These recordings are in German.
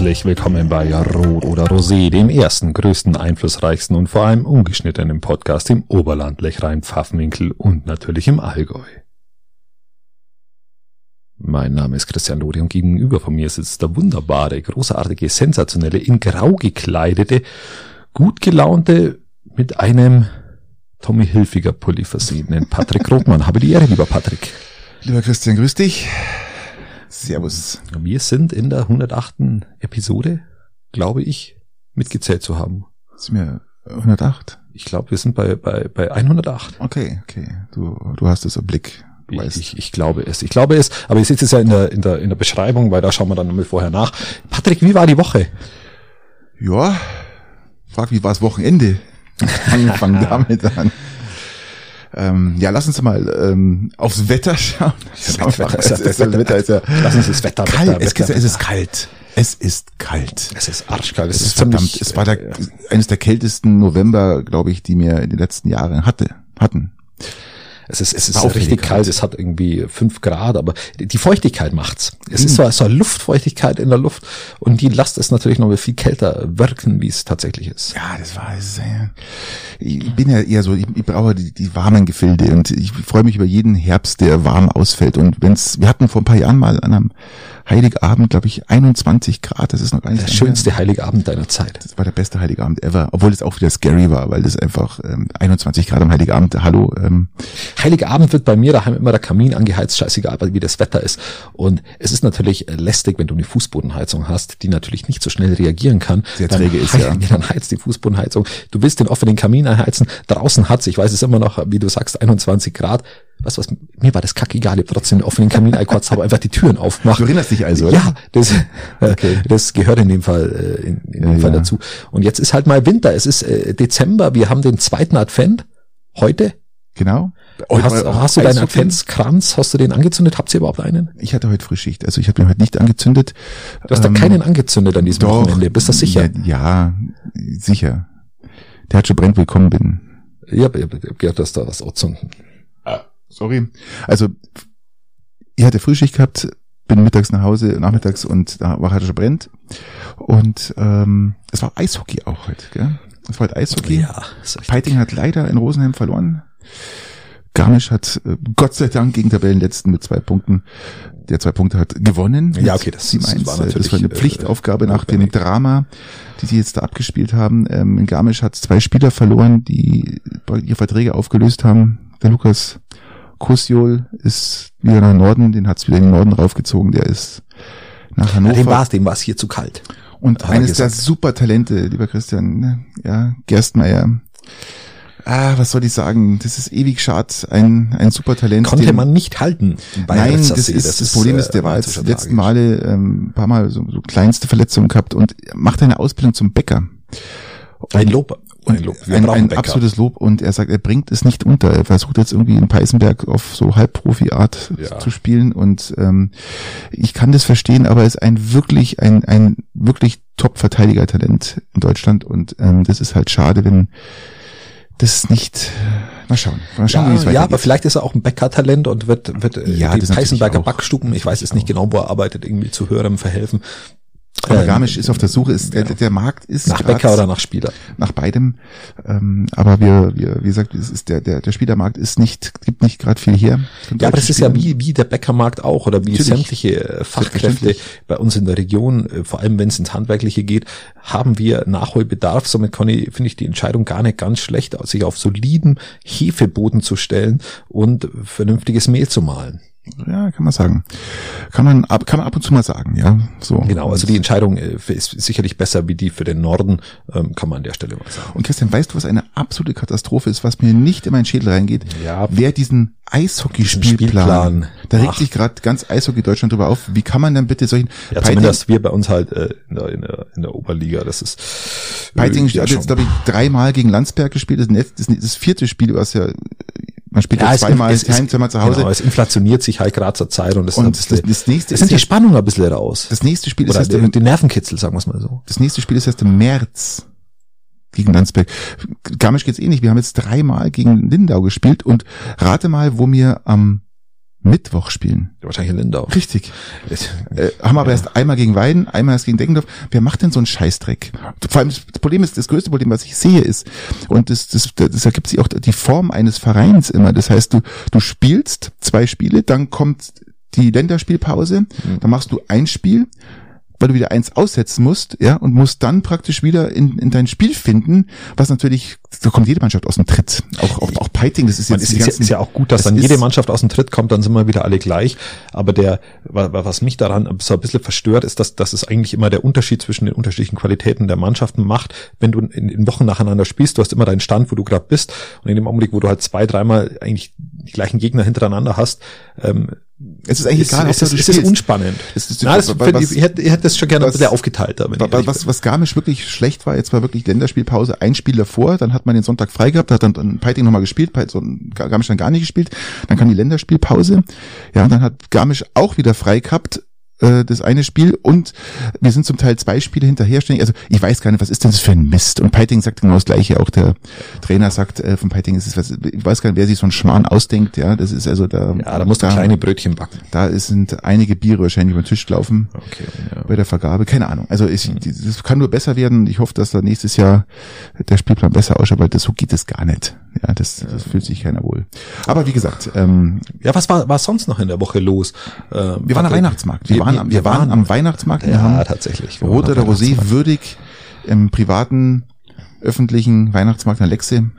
Herzlich willkommen bei Rot oder Rosé, dem ersten, größten, einflussreichsten und vor allem ungeschnittenen Podcast im Oberland, Lechrein, Pfaffenwinkel und natürlich im Allgäu. Mein Name ist Christian Lodi und gegenüber von mir sitzt der wunderbare, großartige, sensationelle, in grau gekleidete, gut gelaunte, mit einem Tommy Hilfiger Pulli versehenen Patrick Rothmann. Habe die Ehre, lieber Patrick. Lieber Christian, grüß dich. Servus. Wir sind in der 108. Episode, glaube ich, mitgezählt zu haben. Sind wir 108? Ich glaube, wir sind bei, bei, bei 108. Okay, okay. Du, du hast es im Blick. Du Ich, weißt. ich, ich glaube es. Ich glaube es, aber ihr seht es ja in der, in der, in der Beschreibung, weil da schauen wir dann nochmal vorher nach. Patrick, wie war die Woche? Ja. Frag, wie war's Wochenende? Fangen fangen damit an. Ähm, ja, lass uns mal ähm, aufs Wetter schauen. Das Wetter ist ja- es ist, das Wetter ist ja Lass uns das Wetter, kalt. Wetter, es, Wetter, es ist Wetter. kalt. Es ist kalt. Es ist arschkalt. Es ist verdammt. Es war der, eines der kältesten November, glaube ich, die wir in den letzten Jahren hatte, hatten. Es ist, es ist auffällig richtig kalt. kalt. Es hat irgendwie fünf Grad, aber die Feuchtigkeit macht's. Es Mhm. ist so, so eine Luftfeuchtigkeit in der Luft und die lasst es natürlich noch viel kälter wirken, wie es tatsächlich ist. Ja, das war sehr. Ich bin ja eher so, ich, ich brauche die, die warmen Gefilde und ich freue mich über jeden Herbst, der warm ausfällt. Und wenn's, wir hatten vor ein paar Jahren mal an einem Heiligabend, glaube ich, 21 Grad. Das ist noch gar nicht Der schönste Heiligabend deiner Zeit. Das war der beste Heiligabend ever, obwohl es auch wieder scary war, weil das einfach ähm, 21 Grad am Heiligabend. Hallo, ähm, Heiligabend wird bei mir daheim immer der Kamin angeheizt, scheißegal, wie das Wetter ist. Und es ist natürlich äh, lästig, wenn du eine Fußbodenheizung hast, die natürlich nicht so schnell reagieren kann. Sehr träge ist, ja. Dann heizt die Fußbodenheizung. Du willst den offenen Kamin einheizen. Draußen hat's, ich weiß es immer noch, wie du sagst, 21 Grad. Du was, mir war das kackegal, ich hab trotzdem den offenen Kamin eingekotzt, habe einfach die Türen aufgemacht. du erinnerst dich also, oder? Ja, das, Okay. äh, das gehört in dem Fall, äh, in, in dem Ja, Fall ja. dazu. Und jetzt ist halt mal Winter. Es ist äh, Dezember. Wir haben den zweiten Advent heute. Genau. Hast, Auch hast du deinen? Adventskranz? Hast du den angezündet? Habt ihr überhaupt einen? Ich hatte heute Frühschicht, also ich habe den heute nicht angezündet. Du hast Ähm, da keinen angezündet an diesem Doch, Wochenende. Bist du sicher? Ja, ja, sicher. Der hat schon brennt willkommen bin. Hab, ich hab, ich hab gehört, dass da was anzünden. Sorry. Also, ich hatte Frühschicht gehabt, bin mittags nach Hause, nachmittags und da war halt schon brennt. Und ähm, es war Eishockey auch heute, gell? Es war heute Eishockey. Ja. Peiting hat leider in Rosenheim verloren. Garmisch hat äh, Gott sei Dank gegen Tabellenletzten mit zwei Punkten, der zwei Punkte hat gewonnen. Ja, okay, das- 7-1. das war das natürlich, war eine äh, Pflichtaufgabe nach dem. Drama, die sie jetzt da abgespielt haben. Ähm, in Garmisch hat zwei Spieler verloren, die ihre Verträge aufgelöst haben. Der Lukas Kosjol ist wieder nach Norden, den hat's wieder in den Norden raufgezogen, der ist nach Ja, Hannover. dem war's, dem war's hier zu kalt. Und eines der super Talente, lieber Christian, ne? ja, Gerstmeier. Ah, was soll ich sagen? Das ist ewig schade, ein, ein super Talent. Konnte den- man nicht halten. Nein, das, ist, das, Problem äh, ist, der war jetzt die letzten. Male ähm, ein paar Mal so, so kleinste Verletzungen gehabt und macht eine Ausbildung zum Bäcker. Ein Lob. Ein Lob. Wir ein, ein absolutes Lob und er sagt, er bringt es nicht unter. Er versucht jetzt irgendwie in Peißenberg auf so Halbprofi-Art Ja. zu spielen und ähm, ich kann das verstehen, aber er ist ein wirklich ein ein wirklich Top-Verteidiger-Talent in Deutschland und ähm, das ist halt schade, wenn das nicht. Mal schauen, mal schauen, wie es Ja, ja, aber vielleicht ist er auch ein Bäckertalent und wird, wird Ja, die auch. Backstuben, ich weiß es nicht genau, wo er arbeitet, irgendwie zu höherem verhelfen. Aber Garmisch ist auf der Suche, ist, der, genau. der Markt ist Nach Bäcker oder nach Spieler? nach beidem. Ähm, aber wir, wir, wie gesagt, es ist der, der, der Spielermarkt ist nicht, gibt nicht gerade viel her. Ja, aber das ist ja wie, wie der Bäckermarkt auch oder wie Natürlich. sämtliche äh, Fachkräfte bei uns in der Region, äh, vor allem wenn es ins Handwerkliche geht, haben wir Nachholbedarf. Somit kann ich, finde ich die Entscheidung gar nicht ganz schlecht, sich auf soliden Hefeboden zu stellen und vernünftiges Mehl zu mahlen. Ja, kann man sagen. Kann man ab, kann man ab und zu mal sagen, ja. So. Genau, also die Entscheidung äh, ist sicherlich besser wie die für den Norden, ähm, kann man an der Stelle mal sagen. Und Christian, weißt du, was eine absolute Katastrophe ist, was mir nicht in meinen Schädel reingeht? Ja. Wer diesen Eishockeyspielplan, Spielplan da regt macht. sich gerade ganz Eishockey Deutschland drüber auf. Wie kann man denn bitte solchen Ja, zumindest wir bei uns halt äh, in, der, in, der, in der Oberliga, das ist Peiting äh, ja, hat jetzt, glaube ich, dreimal gegen Landsberg gespielt. Das, ist das, ist das vierte Spiel, was ja, man spielt ja, es- zweimal es, daheim, zweimal zu Hause. Genau, es inflationiert sich halt gerade zur Zeit und das, Und ist bisschen, das- nächste es ist sind die jetzt- Spannung ein bisschen raus. Das nächste Spiel ist Oder erst die, im, die Nervenkitzel, sagen wir es mal so. das nächste Spiel ist erst im März gegen Landsberg. Garmisch geht's eh nicht. Wir haben jetzt dreimal gegen Lindau gespielt und rate mal, wo wir am Mittwoch spielen. Wahrscheinlich in Lindau. Richtig. Äh, haben aber erst einmal gegen Weiden, einmal erst gegen Deckendorf. Wer macht denn so einen Scheißdreck? Vor allem das Problem ist, das größte Problem, was ich sehe, ist, und das, das, das ergibt sich auch die Form eines Vereins immer. Das heißt, du, du spielst zwei Spiele, dann kommt die Länderspielpause, dann machst du ein Spiel, weil du wieder eins aussetzen musst, ja, und musst dann praktisch wieder in, in dein Spiel finden, was natürlich, da kommt jede Mannschaft aus dem Tritt. Auch, auch, auch Piting, das ist jetzt ist, ganzen- ist ja auch gut, dass das dann jede Mannschaft aus dem Tritt kommt, dann sind wir wieder alle gleich. Aber der, wa- wa- was mich daran so ein bisschen verstört, ist, dass, dass es eigentlich immer der Unterschied zwischen den unterschiedlichen Qualitäten der Mannschaften macht, wenn du in, in Wochen nacheinander spielst, du hast immer deinen Stand, wo du gerade bist. Und in dem Augenblick, wo du halt zwei, dreimal eigentlich die gleichen Gegner hintereinander hast, ähm, Es ist eigentlich ist, egal, ist, Hauptsache ist, ist es spielst. unspannend. Es ist- Na, das, was- ich, ich hätte, ich hätte das schon gerne was- Wa- ehrlich Was, bin. was Garmisch wirklich schlecht war, jetzt war wirklich Länderspielpause, ein Spiel davor, dann hat man den Sonntag frei gehabt, hat dann, dann Peiting nochmal gespielt, Peit- so, Garmisch dann gar nicht gespielt, dann kam die Länderspielpause, ja, und dann hat Garmisch auch wieder frei gehabt, äh, das eine Spiel und wir sind zum Teil zwei Spiele hinterherständig. Also ich weiß gar nicht, was ist denn das für ein Mist? Und Peiting sagt genau das Gleiche. Auch der Trainer sagt äh, von Peiting, ist es was, ich weiß gar nicht, wer sich so einen Schmarrn ausdenkt. Ja, das ist also da. ja, da musst du da, kleine Brötchen backen. Da sind einige Biere wahrscheinlich über den Tisch gelaufen Okay, ja. bei der Vergabe. Keine Ahnung. Also ich, das kann nur besser werden. Ich hoffe, dass da nächstes Jahr der Spielplan besser ausschaut, weil das so geht es gar nicht. Ja, das, das fühlt sich keiner wohl. Aber wie gesagt, ähm, Ja, was war, was sonst noch in der Woche los? Ähm, wir waren am? Weihnachtsmarkt. Wir, waren, am, wir waren am Weihnachtsmarkt. Wir Ja, haben tatsächlich. Wir Rot waren am oder Rosé würdig im privaten, öffentlichen Weihnachtsmarkt in Lexe.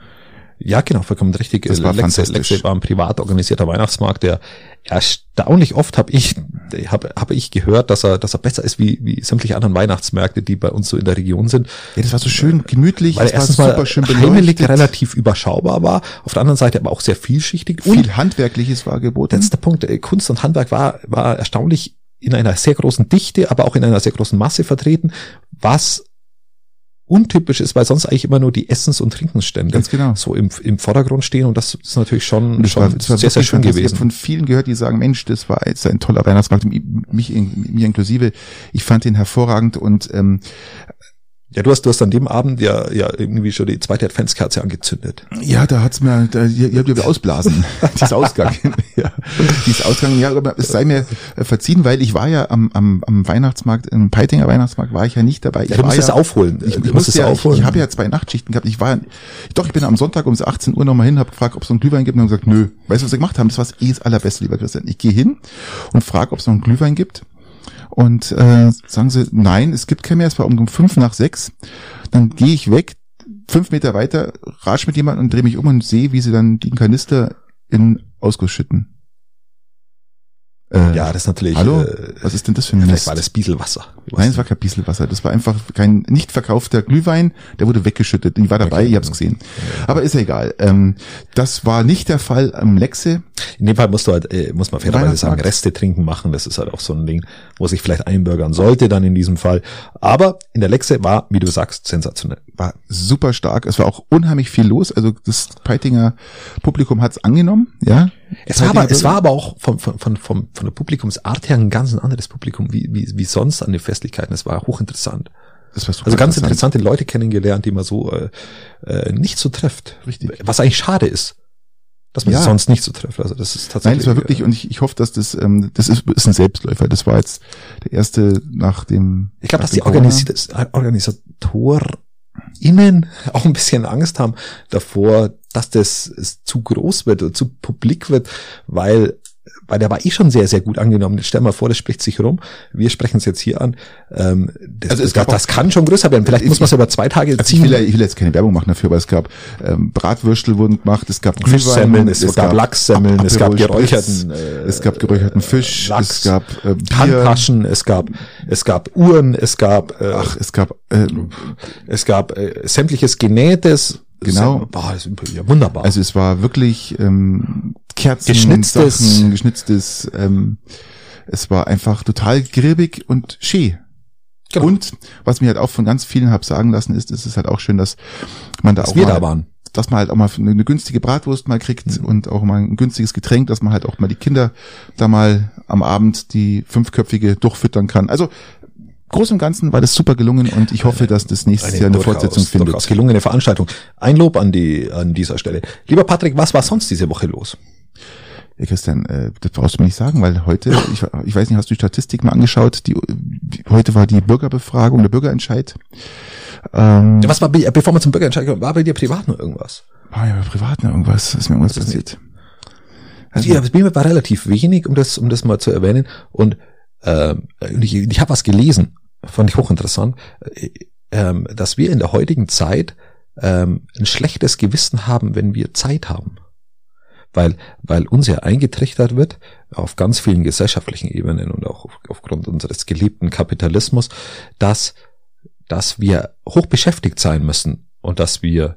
Ja, genau, vollkommen richtig. Das war Lexe. Lexe war ein privat organisierter Weihnachtsmarkt, der erstaunlich oft habe ich habe habe ich gehört, dass er dass er besser ist wie wie sämtliche anderen Weihnachtsmärkte, die bei uns so in der Region sind, Ja, das war so schön gemütlich. weil es war erstens mal super schön heimelig relativ überschaubar war, auf der anderen Seite aber auch sehr vielschichtig und Viel Handwerkliches war geboten. letzter Punkt, äh, Kunst und Handwerk war, war erstaunlich in einer sehr großen Dichte, aber auch in einer sehr großen Masse vertreten, was untypisch ist, weil sonst eigentlich immer nur die Essens- und Trinkensstände Ganz genau. so im, im Vordergrund stehen und das ist natürlich schon, schon war, sehr, sehr wirklich schön fantastisch. Ich gewesen. habe von vielen gehört, die sagen, Mensch, das war jetzt ein toller Weihnachtsmarkt, mich, in- mir inklusive. Ich fand den hervorragend und ähm, Ja, du hast, du hast an dem Abend ja, ja irgendwie schon die zweite Adventskerze angezündet. ja, da hat's mir, da, ihr, ihr habt ja ausblasen. die ist ausgegangen. ja, die ist ausgegangen. Ja, aber es sei mir äh, verziehen, weil ich war ja am, am, am Weihnachtsmarkt, im Peitinger Weihnachtsmarkt war ich ja nicht dabei. Ich Ja, du musst es ja, aufholen. Ich, ich, musst musste es ja, ich, aufholen. ich habe ja zwei Nachtschichten gehabt. Ich war, doch, ich bin am Sonntag um 18 Uhr nochmal hin, habe gefragt, ob es noch einen Glühwein gibt und haben gesagt, nö. Weißt du, was sie gemacht haben? Das war eh das allerbeste, lieber Christian. Ich gehe hin und frage, ob es noch einen Glühwein gibt. Und äh, sagen sie, nein, es gibt keinen mehr, es war um fünf nach sechs. Dann gehe ich weg, fünf Meter weiter, rasch mit jemandem und drehe mich um und sehe, wie sie dann den Kanister in Ausguss schütten. Äh, Ja, das ist natürlich. Hallo? Äh, Was ist denn das für ein vielleicht Mist? war das Bieselwasser. Nein, es war kein Bieselwasser. Das war einfach kein nicht verkaufter Glühwein. Der wurde weggeschüttet. Ich war dabei, Okay. ich hab's gesehen. Aber ist ja egal. Ähm, das war nicht der Fall am Lexe. In dem Fall musst du halt, äh, muss man fairerweise sagen. Reste trinken machen. Das ist halt auch so ein Ding, wo sich vielleicht einbürgern sollte dann in diesem Fall. Aber in der Lexe war, wie du sagst, sensationell. War super stark. Es war auch unheimlich viel los. Also das Peitinger Publikum hat's angenommen. Ja. Es war, aber, es war aber auch von, von, von, von, von der Publikumsart her ein ganz anderes Publikum wie, wie, wie sonst an den Festlichkeiten. Es war hochinteressant. das war super Also ganz interessante Leute kennengelernt, die man so äh, äh, nicht so trifft. Richtig. Was eigentlich schade ist, dass man Ja. sonst nicht so trifft. Also das ist Nein, tatsächlich. das war wirklich, und ich, ich hoffe, dass das, ähm, das ist, ist ein Selbstläufer. Das war jetzt der erste nach dem. Ich glaube, dass die Corona. OrganisatorInnen auch ein bisschen Angst haben davor, dass das zu groß wird oder zu publik wird, weil weil der war eh schon sehr, sehr gut angenommen. Jetzt stell mal vor, das spricht sich rum. Wir sprechen es jetzt hier an. Ähm, das, Also es gab das kann schon größer werden. Vielleicht Ich- muss man es über zwei Tage Also ich ziehen. will, ja- ich will jetzt keine Werbung machen dafür, aber es gab ähm, Bratwürstel wurden gemacht, es gab Fischsemmeln, es, gab Lachssemmeln, es gab geräucherten, äh, es gab geräucherten Fisch, Lachs, es gab äh, Handtaschen, es gab, es gab Uhren, es gab, äh, ach, es gab äh, es gab äh, sämtliches Genähtes. Genau. Boah, das ist ja wunderbar. also es war wirklich ähm, Kerzen, Geschnitztes. Sachen, geschnitztes, ähm, es war einfach total grirbig und schee. Genau. Und was mir halt auch von ganz vielen hab sagen lassen ist, ist es halt auch schön, dass man da dass auch wir mal, da waren. dass man halt auch mal eine, eine günstige Bratwurst mal kriegt Mhm. und auch mal ein günstiges Getränk, dass man halt auch mal die Kinder da mal am Abend die fünfköpfige durchfüttern kann. Also groß und Ganzen war das super gelungen und ich hoffe, dass das nächstes Jahr eine durchaus- Fortsetzung findet. Durchaus gelungene Veranstaltung. Ein Lob an die an dieser Stelle. Lieber Patrick, was war sonst diese Woche los? Ja, Christian, äh, das brauchst du mir nicht sagen, weil heute, ich, ich weiß nicht, hast du die Statistik mal angeschaut? Die, die, heute war die Bürgerbefragung, der Bürgerentscheid. Ähm, was war, bei- bevor wir zum Bürgerentscheid kommen, war bei dir privat noch irgendwas? war ja privat noch irgendwas, ist mir irgendwas Was ist passiert. Also, ja, bei mir war relativ wenig, um das, um das mal zu erwähnen. Und ähm, ich, ich habe was gelesen, fand ich hochinteressant, äh, ähm, dass wir in der heutigen Zeit ähm, ein schlechtes Gewissen haben, wenn wir Zeit haben. Weil, weil uns ja eingetrichtert wird, auf ganz vielen gesellschaftlichen Ebenen und auch auf, aufgrund unseres gelebten Kapitalismus, dass, dass wir hoch beschäftigt sein müssen und dass wir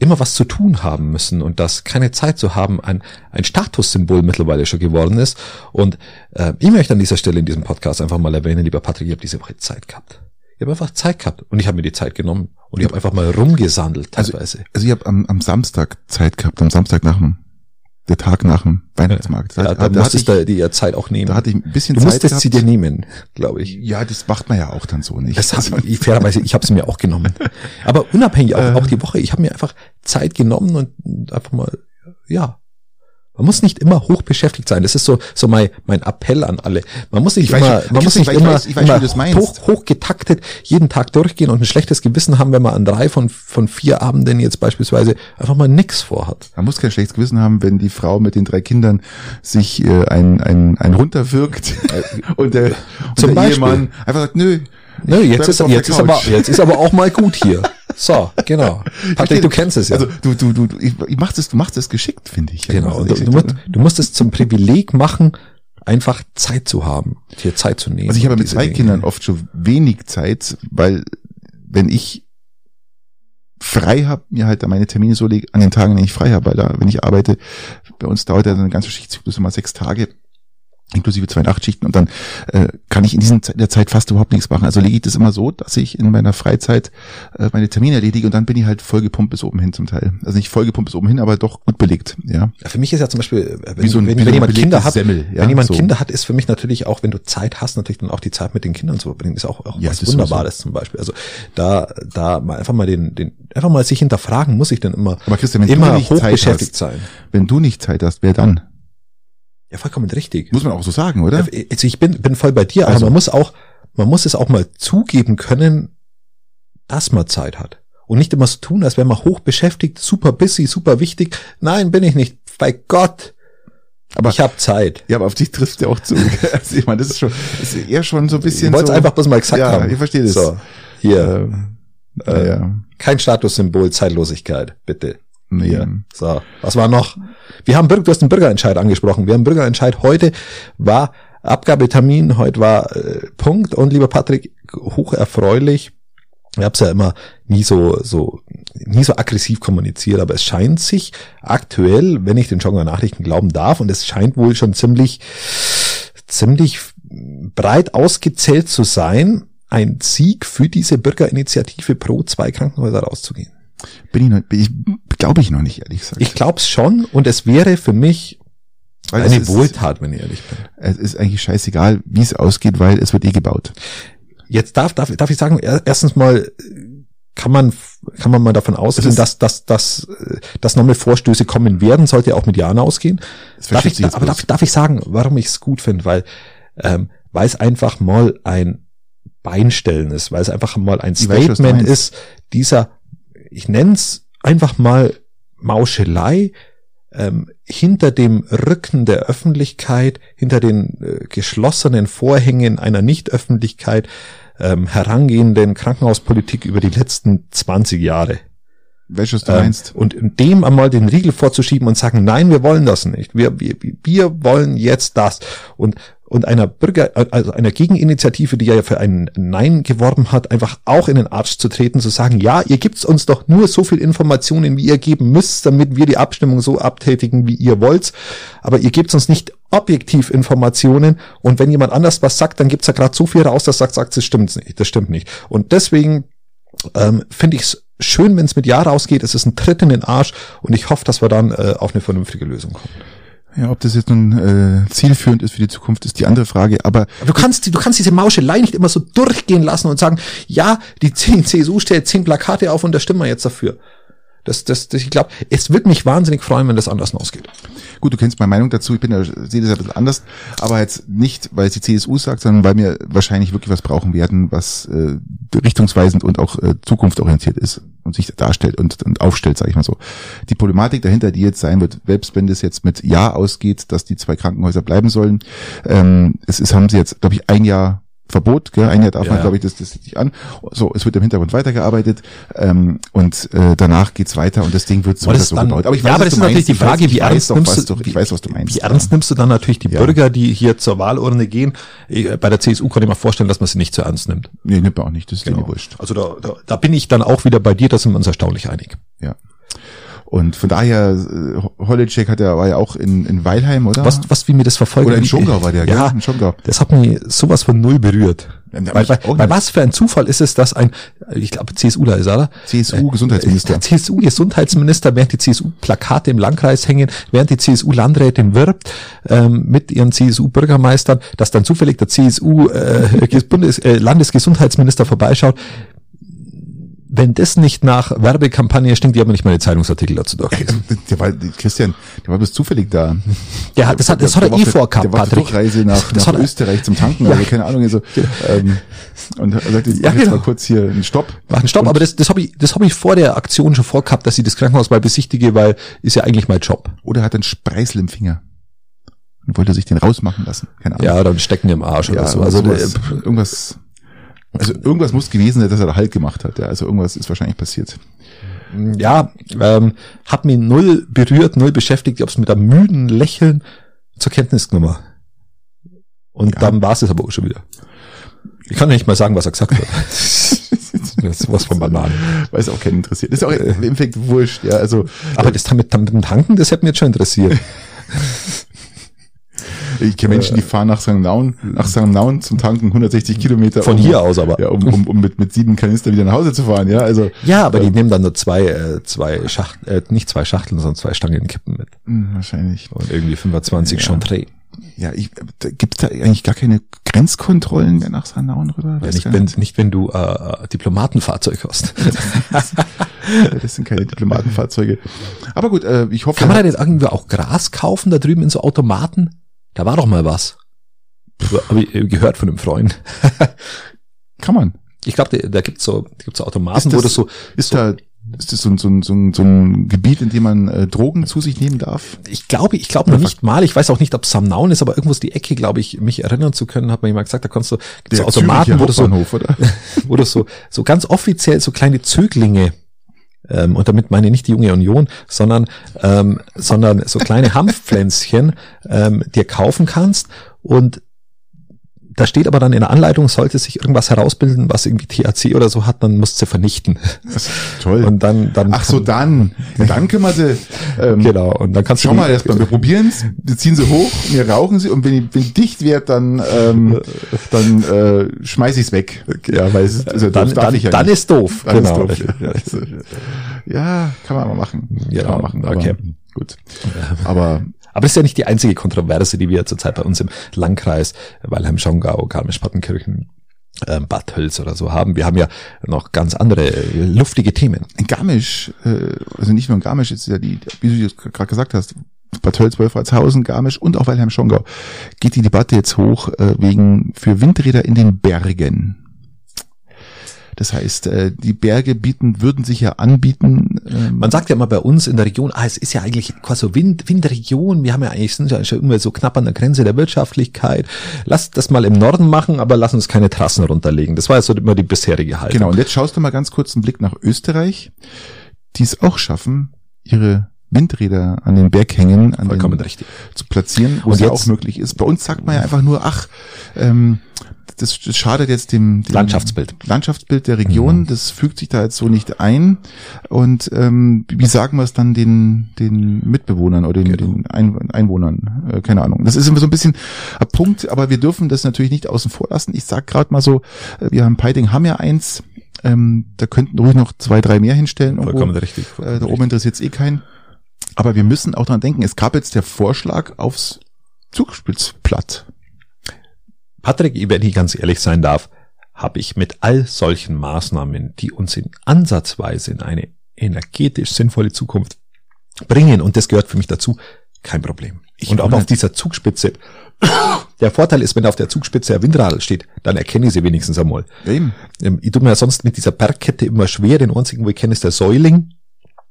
immer was zu tun haben müssen und dass keine Zeit zu haben ein, ein Statussymbol mittlerweile schon geworden ist. Und äh, ich möchte an dieser Stelle in diesem Podcast einfach mal erwähnen, lieber Patrick, ich habe diese Woche Zeit gehabt. Ich habe einfach Zeit gehabt und ich habe mir die Zeit genommen und ich habe einfach mal rumgesandelt Also, teilweise. also ich habe am, am Samstag Zeit gehabt, am Samstag nach dem, der Tag nach dem Weihnachtsmarkt. ja, da da, musstest du dir Zeit auch nehmen. da hatte ich ein bisschen du Zeit musstest gehabt. sie dir nehmen, glaube ich. ja, das macht man ja auch dann so nicht. Das hab ich, fairerweise, ich habe sie mir auch genommen. Aber unabhängig auch, auch die Woche, ich habe mir einfach Zeit genommen und einfach mal, ja. Man muss nicht immer hoch beschäftigt sein. Das ist so so mein mein Appell an alle. Man muss nicht Ich immer, man muss ich nicht weiß- immer, ich weiß, immer hoch, hoch getaktet jeden Tag durchgehen und ein schlechtes Gewissen haben, wenn man an drei von von vier Abenden jetzt beispielsweise einfach mal nix vorhat. Man muss kein schlechtes Gewissen haben, wenn die Frau mit den drei Kindern sich äh, ein, ein, ein runterwirkt und der, und Zum der Beispiel. Ehemann einfach sagt, nö, Nö, jetzt ist jetzt ist aber jetzt ist aber auch mal gut hier. So, genau. Patrick, du kennst es ja. Also du, du, du, ich, ich machst es, du machst es geschickt, finde ich. Genau. Also du, du, musst, du musst es zum Privileg machen, einfach Zeit zu haben, dir Zeit zu nehmen. Also ich habe mit zwei Dinge. Kindern oft schon wenig Zeit, weil wenn ich frei habe, mir halt meine Termine so lege, an den Tagen, wenn ich frei habe, weil da, wenn ich arbeite, bei uns dauert ja eine ganze Schichtzyklus immer sechs Tage, inklusive zwei Nachtschichten und dann äh, kann ich in diesen Ze- der Zeit fast überhaupt nichts machen. Also lege ich das immer so, dass ich in meiner Freizeit äh, meine Termine erledige und dann bin ich halt vollgepumpt bis oben hin zum Teil. Also nicht vollgepumpt bis oben hin, aber doch gut belegt, ja. Ja, Für mich ist ja zum Beispiel, äh, wenn, so ein- wenn, so wenn jemand Kinder hat, Semmel, ja, wenn jemand so. Kinder hat, ist für mich natürlich auch, wenn du Zeit hast, natürlich dann auch die Zeit mit den Kindern zu verbringen, ist auch, auch Ja, was Wunderbares zum Beispiel. Also da, da mal einfach mal den, den, einfach mal sich hinterfragen, muss ich denn immer, Aber Christian, wenn du immer nicht hoch Zeit beschäftigt hast- sein? Wenn du nicht Zeit hast, wer dann? Ja, vollkommen richtig. Muss man auch so sagen, oder? Also ich bin, bin voll bei dir, aber Also- man muss auch, man muss es auch mal zugeben können, dass man Zeit hat. Und nicht immer so tun, als wäre man hoch beschäftigt, super busy, super wichtig. Nein, bin ich nicht. Bei Gott. Aber- ich habe Zeit. Ja, aber auf dich trifft ja auch zu. also ich meine, das ist schon, ist eher schon so ein bisschen Ich wollte so. es einfach bloß mal gesagt ja, haben. ich verstehe das. So, hier. Äh, Äh, ja. Kein Statussymbol, Zeitlosigkeit, bitte. Nee. Hier. So, was war noch? Wir haben, du hast den Bürgerentscheid angesprochen. Wir haben Bürgerentscheid. Heute war Abgabetermin, heute war äh, Punkt. Und lieber Patrick, hoch erfreulich. Ich habe es ja immer nie so, so, nie so aggressiv kommuniziert, aber es scheint sich aktuell, wenn ich den Jogger Nachrichten glauben darf, und es scheint wohl schon ziemlich, ziemlich breit ausgezählt zu sein, ein Sieg für diese Bürgerinitiative pro zwei Krankenhäuser rauszugehen. Bin ich noch, bin ich, glaube ich noch nicht, ehrlich gesagt. Ich glaub's schon und es wäre für mich Weil eine es ist, Wohltat, wenn ich ehrlich bin. Es ist eigentlich scheißegal, wie es ausgeht, weil es wird eh gebaut. Jetzt darf, darf, darf ich sagen, er- erstens mal kann man, kann man mal davon ausgehen, dass, dass, dass, äh, dass nochmal Vorstöße kommen werden, sollte auch mit Jana ausgehen. Es Darf ich, aber bloß. darf, darf ich sagen, warum ich es gut finde? Weil, ähm, weil es einfach mal ein Beinstellen ist, weil es einfach mal ein Statement ist, dieser, ich nenn's einfach mal Mauschelei, ähm, hinter dem Rücken der Öffentlichkeit, hinter den äh, geschlossenen Vorhängen einer Nicht-Öffentlichkeit ähm, herangehenden Krankenhauspolitik über die letzten 20 Jahre. Was du Ähm, meinst? und dem einmal den Riegel vorzuschieben und sagen, nein, wir wollen das nicht. Wir, wir, wir wollen jetzt das. Und, und einer Bürger, also einer Gegeninitiative, die ja für ein Nein geworben hat, einfach auch in den Arsch zu treten, zu sagen, ja, ihr gebt uns doch nur so viel Informationen, wie ihr geben müsst, damit wir die Abstimmung so abtätigen, wie ihr wollt. Aber ihr gebt uns nicht objektiv Informationen und wenn jemand anders was sagt, dann gibt's ja gerade so viel raus, dass sagt, sagt, das stimmt nicht, das stimmt nicht. Und deswegen ähm, finde ich es schön, wenn es mit Ja rausgeht. Es ist ein Tritt in den Arsch und ich hoffe, dass wir dann äh, auf eine vernünftige Lösung kommen. Ja, ob das jetzt nun äh, zielführend ist für die Zukunft, ist die andere Frage. Aber du kannst, du kannst diese Mauschelei nicht immer so durchgehen lassen und sagen, ja, die CSU stellt zehn Plakate auf und da stimmen wir jetzt dafür. Das, das, das, ich glaube, es wird mich wahnsinnig freuen, wenn das anders ausgeht. Gut, du kennst meine Meinung dazu, ich bin ja, sehe das ein bisschen anders, aber jetzt nicht, weil es die CSU sagt, sondern weil wir wahrscheinlich wirklich was brauchen werden, was äh, richtungsweisend und auch äh, zukunftsorientiert ist und sich darstellt und, und aufstellt, sage ich mal so. Die Problematik dahinter, die jetzt sein wird, selbst wenn das jetzt mit Ja ausgeht, dass die zwei Krankenhäuser bleiben sollen, ähm, es ist, haben sie jetzt, glaube ich, ein Jahr Verbot, gell? ein Jahr darf Ja, man, ja. glaube ich, das, das nicht an. So, es wird im Hintergrund weitergearbeitet ähm, und äh, danach geht's weiter und das Ding wird so Aber so dann- gebaut. Aber ich ja, weiß, aber was das ist natürlich die weiß- Frage, ich wie weiß ernst nimmst du- du, ich weiß, was du meinst. Wie ernst nimmst du dann natürlich die Ja. Bürger, die hier zur Wahlurne gehen? Ich- Bei der CSU kann ich mir vorstellen, dass man sie nicht so ernst nimmt. Nee, nimmt man auch nicht, das ist genau. wurscht. Also da, da, da bin ich dann auch wieder bei dir, da sind wir uns erstaunlich einig. Ja. Und von daher, äh, Holicek hat ja, war ja auch in, in Weilheim, oder? Was, was wie mir das verfolgt. Oder in Schongau war der, gell? Ja, In Schongau. das hat mich sowas von null berührt. Weil, weil, weil was für ein Zufall ist es, dass ein, ich glaube CSUler ist er, oder? CSU-Gesundheitsminister. Der CSU-Gesundheitsminister, während die CSU-Plakate im Landkreis hängen, während die CSU-Landrätin wirbt ähm, mit ihren CSU-Bürgermeistern, dass dann zufällig der CSU-Bundes äh, Landesgesundheitsminister vorbeischaut. Wenn das nicht nach Werbekampagne stinkt, die haben nicht mal die Zeitungsartikel dazu durchgelesen. Der war, Christian, der war bloß zufällig da. Der hat, das hat, das hat Der er war eh der- vorgehabt, Der war auf der Patrick. Durchreise nach, Das nach er- Österreich zum Tanken, Ja. also keine Ahnung, also, ähm, und er sagte, ich Ja, mach jetzt genau. mal kurz hier einen Stopp. Machen Stopp, aber das, das habe ich, das habe ich vor der Aktion schon vorgehabt, dass ich das Krankenhaus mal besichtige, weil ist ja eigentlich mein Job. Oder er hat einen Spreißel im Finger. Und wollte sich den rausmachen lassen. Keine Ahnung. Ja, dann stecken die im Arsch oder so. also Also der, irgendwas, also irgendwas muss gewesen sein, dass er da Halt gemacht hat. Ja, also irgendwas ist wahrscheinlich passiert. ja, ähm, hat mich null berührt, null beschäftigt. Ich habe es mit einem müden Lächeln zur Kenntnis genommen. Und Ja. dann war es aber auch schon wieder. Ich kann ja nicht mal sagen, was er gesagt hat. das ist was von Bananen. Weil es auch keinen interessiert. Ist auch im Endeffekt wurscht. Ja, also Aber das mit, mit dem Tanken, das hätte mich jetzt schon interessiert. ich kenne Menschen, die fahren nach St. Naun, nach St. Naun zum Tanken 160 Kilometer. Von um, hier aus aber. Ja, um, um, um mit, mit sieben Kanister wieder nach Hause zu fahren. Ja, also Ja, aber die nehmen dann nur zwei, äh, zwei Schachteln, äh, nicht zwei Schachteln, sondern zwei Stangenkippen mit. mh, wahrscheinlich. Und irgendwie 25 Ja. schon Dreh. Ja, ich, da gibt's da eigentlich gar keine Grenzkontrollen mehr nach St. Naun rüber? Ja, nicht, wenn, nicht wenn du äh, Diplomatenfahrzeug hast. Das sind keine Diplomatenfahrzeuge. Aber gut, äh, ich hoffe. Kann man da jetzt irgendwie auch Gras kaufen da drüben in so Automaten? Da war doch mal was. Habe ich gehört von einem Freund. kann man. Ich glaube, da, da gibt's so, da gibt's so Automaten, Ist wo das- das so, Ist so da, ist das so, ein- so, ein- so, ein- so ein Gebiet, in dem man äh, Drogen zu sich nehmen darf? ich glaube, ich glaube noch nicht mal, ich weiß auch nicht, ob Samnaun ist, aber irgendwo ist die Ecke, glaube ich, mich erinnern zu können, hat mir jemand gesagt, da kannst du, gibt's so Automaten, Züricher wo du so, oder? wo du so, so ganz offiziell so kleine Zöglinge, ähm, und damit meine ich nicht die junge Union, sondern, ähm, sondern so kleine Hanfpflänzchen, ähm, dir kaufen kannst. Und da steht aber dann in der Anleitung, sollte sich irgendwas herausbilden, was irgendwie THC oder so hat, dann musst du vernichten. Toll. Und dann, dann. Ach so, dann. Wir sie, ähm, Genau. Und dann kannst Schau du. mal erstmal, wir probieren's, wir ziehen sie hoch, wir rauchen sie und wenn die, wenn die dicht wird, dann, ähm, dann äh, schmeiß ich's weg. Ja, weil es ist ja dann, dann, ja dann ist doof. Dann genau. ist doof. Ja, also, ja, kann man mal machen. Ja, kann man machen. Okay. Gut. Aber Aber das ist ja nicht die einzige Kontroverse, die wir zurzeit bei uns im Landkreis Weilheim-Schongau, Garmisch-Partenkirchen, ähm, Bad Hölz oder so haben. Wir haben ja noch ganz andere äh, luftige Themen. in Garmisch, äh, also nicht nur in Garmisch, ist ja die, wie du gerade gesagt hast, Bad Tölz, Wolfratshausen, Garmisch und auch Weilheim-Schongau, geht die Debatte jetzt hoch äh, wegen für Windräder in den Bergen. Das heißt, äh, die Berge bieten, würden sich ja anbieten. Ähm, Man sagt ja immer bei uns in der Region, ah, es ist ja eigentlich quasi so Wind, Windregion. Wir haben ja eigentlich, sind ja schon immer so knapp an der Grenze der Wirtschaftlichkeit. Lass das mal im Norden machen, aber lass uns keine Trassen runterlegen. Das war ja so immer die bisherige Haltung. genau, und jetzt schaust du mal ganz kurz einen Blick nach Österreich, die es auch schaffen, ihre Windräder an den Berghängen an Vollkommen den, richtig. zu platzieren, wo Und es ja auch möglich ist. Bei uns sagt man ja einfach nur, ach, ähm, das, das schadet jetzt dem, dem Landschaftsbild. Landschaftsbild der Region, Mhm. das fügt sich da jetzt so nicht ein. Und ähm, wie sagen wir es dann den, den Mitbewohnern oder den, Genau. den Ein Einwohnern? Äh, keine Ahnung. Das ist immer so ein bisschen ein Punkt, aber wir dürfen das natürlich nicht außen vor lassen. Ich sag gerade mal so, äh, wir haben Peiting haben ja eins, ähm, da könnten ruhig noch zwei, drei mehr hinstellen. irgendwo. Vollkommen richtig. Äh, Vollkommen da oben interessiert es eh keinen. Aber wir müssen auch dran denken, es gab jetzt der Vorschlag aufs Zugspitzplatt. Patrick, wenn ich ganz ehrlich sein darf, habe ich mit all solchen Maßnahmen, die uns in ansatzweise in eine energetisch sinnvolle Zukunft bringen. Und das gehört für mich dazu. Kein Problem. Ich und auch auf dieser Zugspitze. Der Vorteil ist, wenn auf der Zugspitze ein Windradl steht, dann erkenne ich sie wenigstens einmal. Eben. Ähm, Ich tue mir ja sonst mit dieser Bergkette immer schwer. Den einzigen, wo ich kenne, ist der Säuling.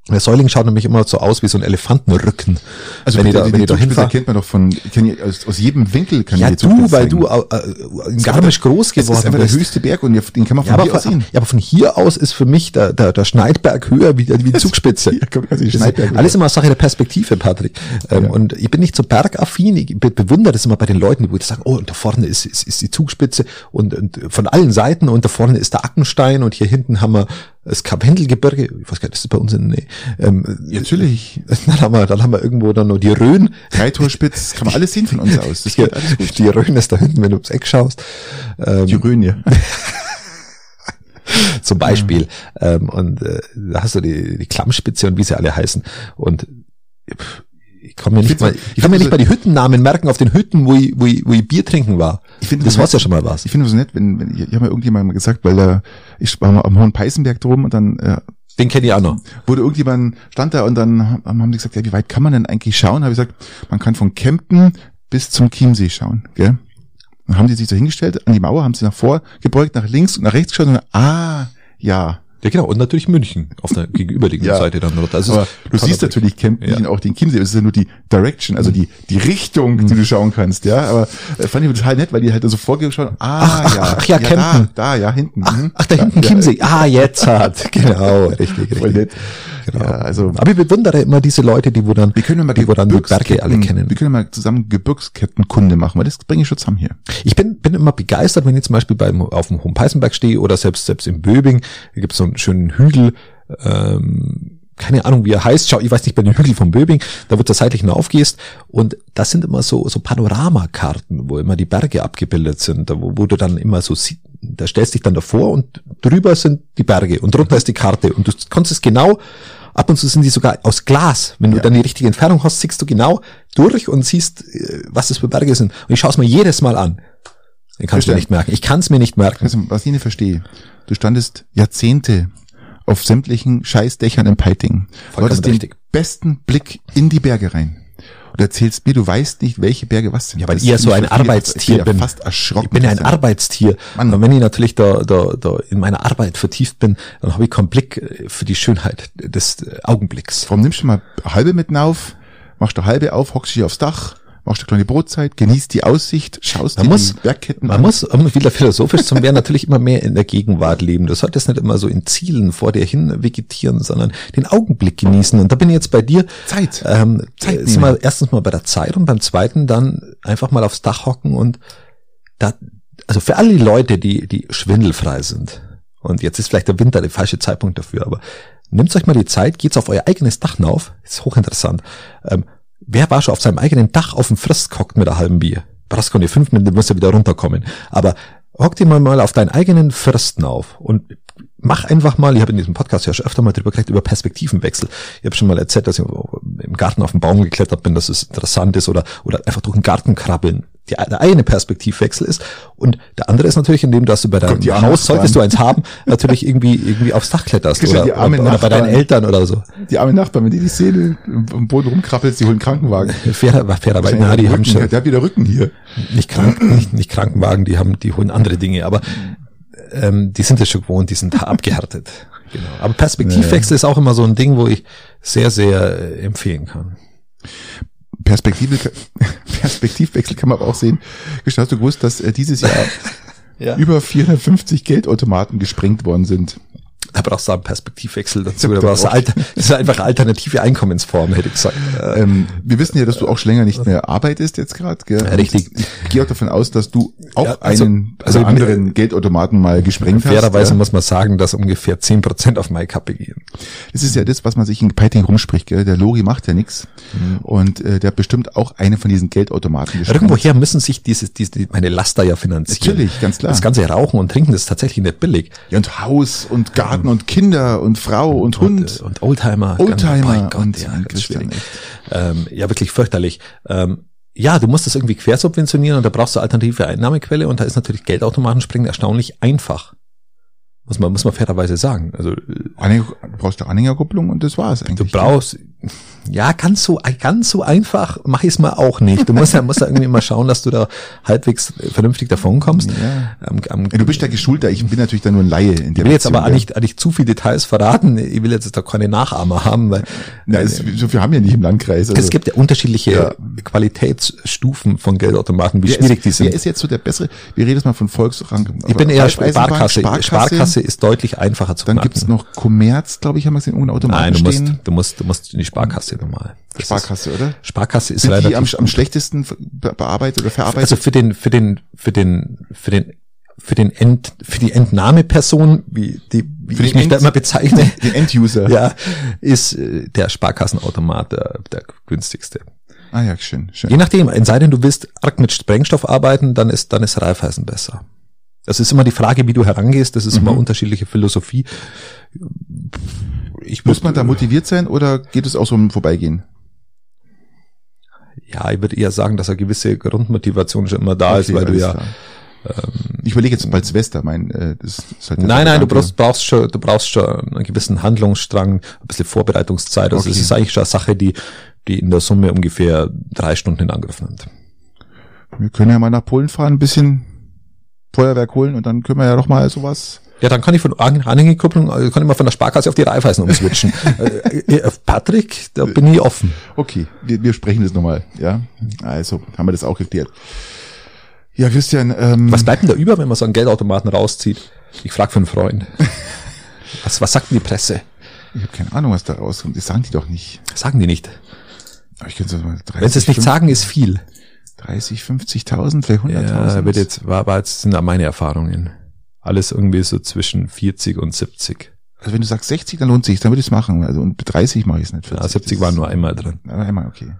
Der Säuling schaut nämlich immer so aus wie so ein Elefantenrücken. Also wenn ich die- da, die wenn da Zugspitze hinfahre. kennt man doch von, ich die aus, aus jedem Winkel kann Ja, ich die du, weil zeigen. du äh, äh, in Garmisch groß Es ist geworden einfach der bist. höchste Berg und den kann man Ja von aber, hier aus sehen. ja, aber von hier aus ist für mich der, der, der Schneidberg höher wie, die- wie die Zugspitze. Kommt also die Das ist Schneidberg alles immer Sache der Perspektive, Patrick. Ähm, Ja. Und ich bin nicht so bergaffin. Ich be bewundere das immer bei den Leuten, die sagen, oh, und da vorne ist, ist, ist die Zugspitze und, und von allen Seiten und da vorne ist der Ackenstein und hier hinten haben wir das Karwendelgebirge. Ich weiß gar nicht, das ist bei uns in, nee. Ähm, Ja, natürlich. Dann haben wir, dann haben wir irgendwo dann noch die Rhön. Dreitorspitz kann man alles sehen von uns aus. Das Die, alles gut. die Rhön ist da hinten, wenn du ums Eck schaust. Ähm, Die Rhöne. zum Beispiel. Ähm, und äh, da hast du die, die Klammspitze und wie sie alle heißen. Und pff, ich kann mir nicht mal, ich kann mir nicht mal die Hüttennamen merken auf den Hütten, wo ich, wo ich, wo ich Bier trinken war. Ich finde das so war's ja schon mal was. Ich finde es so nett, wenn, wenn ich, ich habe mir irgendjemand mal gesagt, weil da, ich war mal am Hohen Peißenberg drum und dann äh, Den kenne ich auch noch. wurde irgendjemand, stand da und dann haben haben die gesagt, ja, wie weit kann man denn eigentlich schauen? Habe ich gesagt, man kann von Kempten bis zum Chiemsee schauen, gell? Dann haben die sich so hingestellt, an die Mauer, haben sie nach vor gebeugt, nach links und nach rechts geschaut und dann, ah, ja. Ja genau. Und natürlich München auf der gegenüberliegenden Ja. Seite dann. runter. Also Aber du siehst Blick. natürlich Kempten Ja. auch den Chiemsee, es ist ja nur die Direction, also die, die Richtung, die du schauen kannst, ja. Aber äh, fand ich total nett, weil die halt so vorgeschaut, ah, Ach, ja. ach, ach, ja, Kempten. Da, da, ja, hinten. mhm. Ach, da hinten ja, Chiemsee. Ah, jetzt hat. Genau, richtig, Voll richtig. nett. Genau. Ja, also Aber ich bewundere immer diese Leute, die wo dann, wir können mal die wo dann die Berge alle kennen. Wir können mal zusammen Gebirgskettenkunde machen, weil das bringe ich schon zusammen hier. Ich bin, bin immer begeistert, wenn ich zum Beispiel beim, auf dem Hohen Peißenberg stehe oder selbst, selbst in Böbing, da gibt es so einen schönen Hügel, ähm, keine Ahnung, wie er heißt, schau, ich weiß nicht, bei den Hügel von Böbing, da wo du seitlich hinaufgehst und das sind immer so, so Panoramakarten, wo immer die Berge abgebildet sind, wo, wo du dann immer so siehst, da stellst dich dann davor und drüber sind die Berge und drunter ist die Karte und du kannst es genau, ab und zu sind die sogar aus Glas, wenn du Ja. dann die richtige Entfernung hast, siehst du genau durch und siehst, äh, was das für Berge sind und ich schaue es mir jedes Mal an. Ich kann es mir nicht merken. Ich kann es mir nicht merken. Also, was ich nicht verstehe, du standest Jahrzehnte auf sämtlichen Scheißdächern in Peiting. Du hattest den besten Blick in die Berge rein. Und erzählst mir, du weißt nicht, welche Berge was sind. Ja, weil ich ja so ein. Arbeitstier ich bin. bin. Ja fast erschrocken. Ich bin ja ein. Arbeitstier. Mann. Und wenn ich natürlich da, da, da in meiner Arbeit vertieft bin, dann habe ich keinen Blick äh, für die Schönheit des äh, Augenblicks. Warum nimmst du mal halbe mitten auf, machst eine halbe auf, hockst dich aufs Dach, machst eine kleine Brotzeit, genießt die Aussicht, schaust Man dir muss- die Bergketten Man an. muss, um wieder philosophisch zu werden, natürlich immer mehr in der Gegenwart leben. Du solltest nicht immer so in Zielen vor dir hin vegetieren, sondern den Augenblick genießen. Und da bin ich jetzt bei dir. Zeit. Ähm, Zeit sind wir erstens mal bei der Zeit und beim zweiten dann einfach mal aufs Dach hocken und da, also für alle die Leute, die, die schwindelfrei sind. Und jetzt ist vielleicht der Winter der falsche Zeitpunkt dafür, aber nehmt euch mal die Zeit, geht's auf euer eigenes Dach hinauf. Ist hochinteressant. Ähm, wer war schon auf seinem eigenen Dach auf dem Frist gehockt mit einem halben Bier? Brauchst keine fünf Minuten, musst du wieder runterkommen. Aber hock dir mal, mal auf deinen eigenen Fristen auf und mach einfach mal, ich habe in diesem Podcast ja schon öfter mal drüber geredet, über Perspektivenwechsel. Ich habe schon mal erzählt, dass ich im Garten auf den Baum geklettert bin, dass es interessant ist oder, oder einfach durch den Garten krabbeln. Die, der eine Perspektivwechsel ist und der andere ist natürlich, indem du, dass du bei deinem Haus, solltest du Nachbarn. eins haben, natürlich irgendwie, irgendwie aufs Dach kletterst oder, die armen oder, oder bei deinen Nachbarn. Eltern oder so. Die armen Nachbarn, wenn die die Seele am Boden rumkrabbelst, die holen Krankenwagen. Fairer, fairerweise, Der na, die Rücken, haben schon, Der hat wieder Rücken hier. nicht, krank, nicht, nicht Krankenwagen, die haben, die holen andere Dinge, aber ähm, die sind es schon gewohnt, die sind da abgehärtet. Genau. Aber Perspektivwechsel ist auch immer so ein Ding, wo ich sehr, sehr äh, empfehlen kann. Perspektive, Perspektivwechsel kann man aber auch sehen. Hast du gewusst, dass äh, dieses Jahr Ja. über 450 Geldautomaten gesprengt worden sind? Da brauchst du einen Perspektivwechsel dazu. Da brauchst du alter, das ist einfach alternative Einkommensform, hätte ich gesagt. Äh, Ähm, wir wissen ja, dass du auch schon länger nicht mehr arbeitest jetzt gerade. Ja, richtig. Ich gehe auch davon aus, dass du auch Ja, also- einen also anderen Geldautomaten mal gesprengt hast. Fairerweise ja. muss man sagen, dass ungefähr 10% auf meine Kappe gehen. Das ist ja das, was man sich in Peiting rumspricht. Gell? Der Lori macht ja nichts Mhm. und äh, der hat bestimmt auch eine von diesen Geldautomaten gesprengt. Irgendwoher müssen sich diese, diese, meine Laster ja finanzieren. Natürlich, ganz klar. Das ganze Rauchen und Trinken ist tatsächlich nicht billig. Ja, und Haus und Garten und Kinder und Frau und Hund. Und, und Oldtimer. Oldtimer Mein Gott, und- ja, und ganz schwierig. Ähm, ja, wirklich fürchterlich. Ähm, ja, du musst das irgendwie quersubventionieren und da brauchst du alternative Einnahmequelle und da ist natürlich Geldautomaten springen erstaunlich einfach. Muss man, muss man fairerweise sagen. Also, äh, Anhänger, du brauchst eine Anhängerkupplung und das war's du eigentlich. brauchst, ja, ganz so, ganz so einfach mach ich es mal auch nicht. Du musst ja, musst ja irgendwie mal schauen, dass du da halbwegs vernünftig davon kommst. Ja. Am, am, Ja, du bist ja geschulter, ich bin natürlich da nur ein Laie in der ich will jetzt aber auch nicht, nicht zu viele Details verraten. Ich will jetzt da keine Nachahmer haben, weil Ja, es, so viel haben wir nicht im Landkreis. Also, es gibt ja unterschiedliche Ja. Qualitätsstufen von Geldautomaten, wie wer schwierig ist, die sind. Wer ist jetzt so der bessere? Wir reden jetzt mal von Volksrang. ich bin eher Raiffeisenbank, Sparkasse. Sparkasse. ist deutlich einfacher zu Dann knacken. gibt's noch Commerz, glaube ich, haben wir gesehen, irgendeinen Automaten Nein, du musst, stehen. du musst, du musst in die Sparkasse nochmal. Das Sparkasse, oder? Ist, Sparkasse ist Sind die relativ am, am schlechtesten be- bearbeitet oder verarbeitet? also für den, für den, für den, für den, für den End, für die Entnahmeperson, wie die, wie Für ich mich da End- immer bezeichne, den End-User. ja, ist äh, der Sparkassenautomat der, der günstigste. Ah ja, schön, schön. Je nachdem, es sei denn, du willst arg mit Sprengstoff arbeiten, dann ist, dann ist Raiffeisen besser. Das ist immer die Frage, wie du herangehst, das ist immer Mhm. unterschiedliche Philosophie. Ich Muss man da motiviert sein oder geht es auch so um Vorbeigehen? Ja, ich würde eher sagen, dass eine gewisse Grundmotivation schon immer da ist, Okay, weil du ja, klar. ich überlege jetzt bald Silvester, mein, äh, das ist halt Nein, nein, du brauchst, brauchst schon, du brauchst schon einen gewissen Handlungsstrang, ein bisschen Vorbereitungszeit. Also es Okay. ist eigentlich schon eine Sache, die, die in der Summe ungefähr drei Stunden in Angriff nimmt. Wir können ja mal nach Polen fahren, ein bisschen Feuerwerk holen und dann können wir ja doch mal sowas. Ja, dann kann ich von An- Anhängekupplung, also kann ich mal von der Sparkasse auf die Raiffeisen umswitchen. äh, äh, Patrick, da bin ich offen. Okay, wir, wir sprechen das nochmal, ja. Also, haben wir das auch geklärt. Ja, Christian, ähm, Was bleibt denn da über, wenn man so einen Geldautomaten rauszieht? Ich frage für einen Freund. Was, was sagt denn die Presse? ich habe keine Ahnung, was da rauskommt. Das sagen die doch nicht. Sagen die nicht. Aber ich könnte so mal 30, Wenn sie es nicht 50, sagen, ist viel. 30, 50.000, vielleicht 100.000. Ja, wird jetzt, war, war jetzt, sind da meine Erfahrungen. Alles irgendwie so zwischen 40 und 70. Also wenn du sagst 60, dann lohnt sich, dann würde ich es machen. Also und mit 30 mache ich es nicht. Ja, 40, 70 das waren ist- nur einmal drin. Ja, einmal, okay.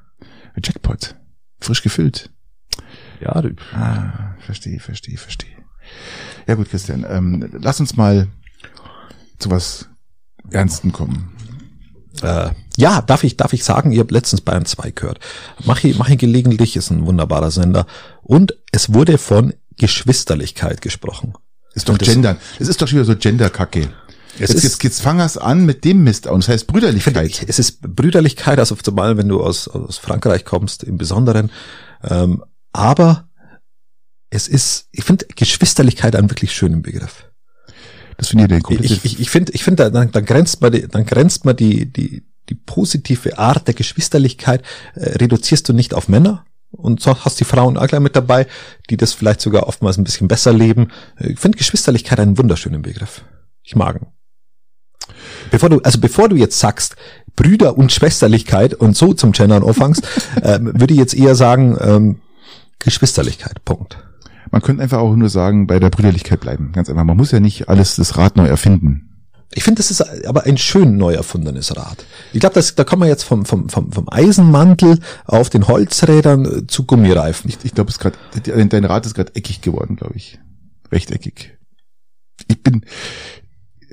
Jackpot. Frisch gefüllt. Ja, du- Ah, verstehe, verstehe, verstehe. Ja gut, Christian, ähm, lass uns mal zu was Ernsten kommen. Äh, ja, darf ich, darf ich sagen, ihr habt letztens Bayern 2 gehört. Mach ich, mach ich gelegentlich, ist ein wunderbarer Sender. Und es wurde von Geschwisterlichkeit gesprochen. Ist doch Und das- Gender. Es ist doch schon wieder so Gender-Kacke. Es Jetzt, ist- jetzt, jetzt fang es an mit dem Mist an. Das heißt Brüderlichkeit. Es ist Brüderlichkeit, also zumal wenn du aus, aus Frankreich kommst, im Besonderen. Ähm, aber es ist, ich finde Geschwisterlichkeit einen wirklich schönen Begriff. Das finde ich den Ich, ich, ich finde, ich finde, dann, dann grenzt man die, dann grenzt man die, die, die positive Art der Geschwisterlichkeit, äh, reduzierst du nicht auf Männer und so hast die Frauen auch gleich mit dabei, die das vielleicht sogar oftmals ein bisschen besser leben. Ich finde Geschwisterlichkeit einen wunderschönen Begriff. Ich mag ihn. Bevor du, also bevor du jetzt sagst, Brüder und Schwesterlichkeit und so zum Gendern anfängst, ähm, würde ich jetzt eher sagen, ähm, Geschwisterlichkeit. Punkt. Man könnte einfach auch nur sagen, bei der Brüderlichkeit bleiben. Ganz einfach. Man muss ja nicht alles das Rad neu erfinden. Ich finde, das ist aber ein schön neu erfundenes Rad. Ich glaube, da kommen wir jetzt vom, vom, vom, vom Eisenmantel auf den Holzrädern äh, zu Gummireifen. Ich, ich glaube, dein Rad ist gerade eckig geworden, glaube ich. Rechteckig. Ich bin,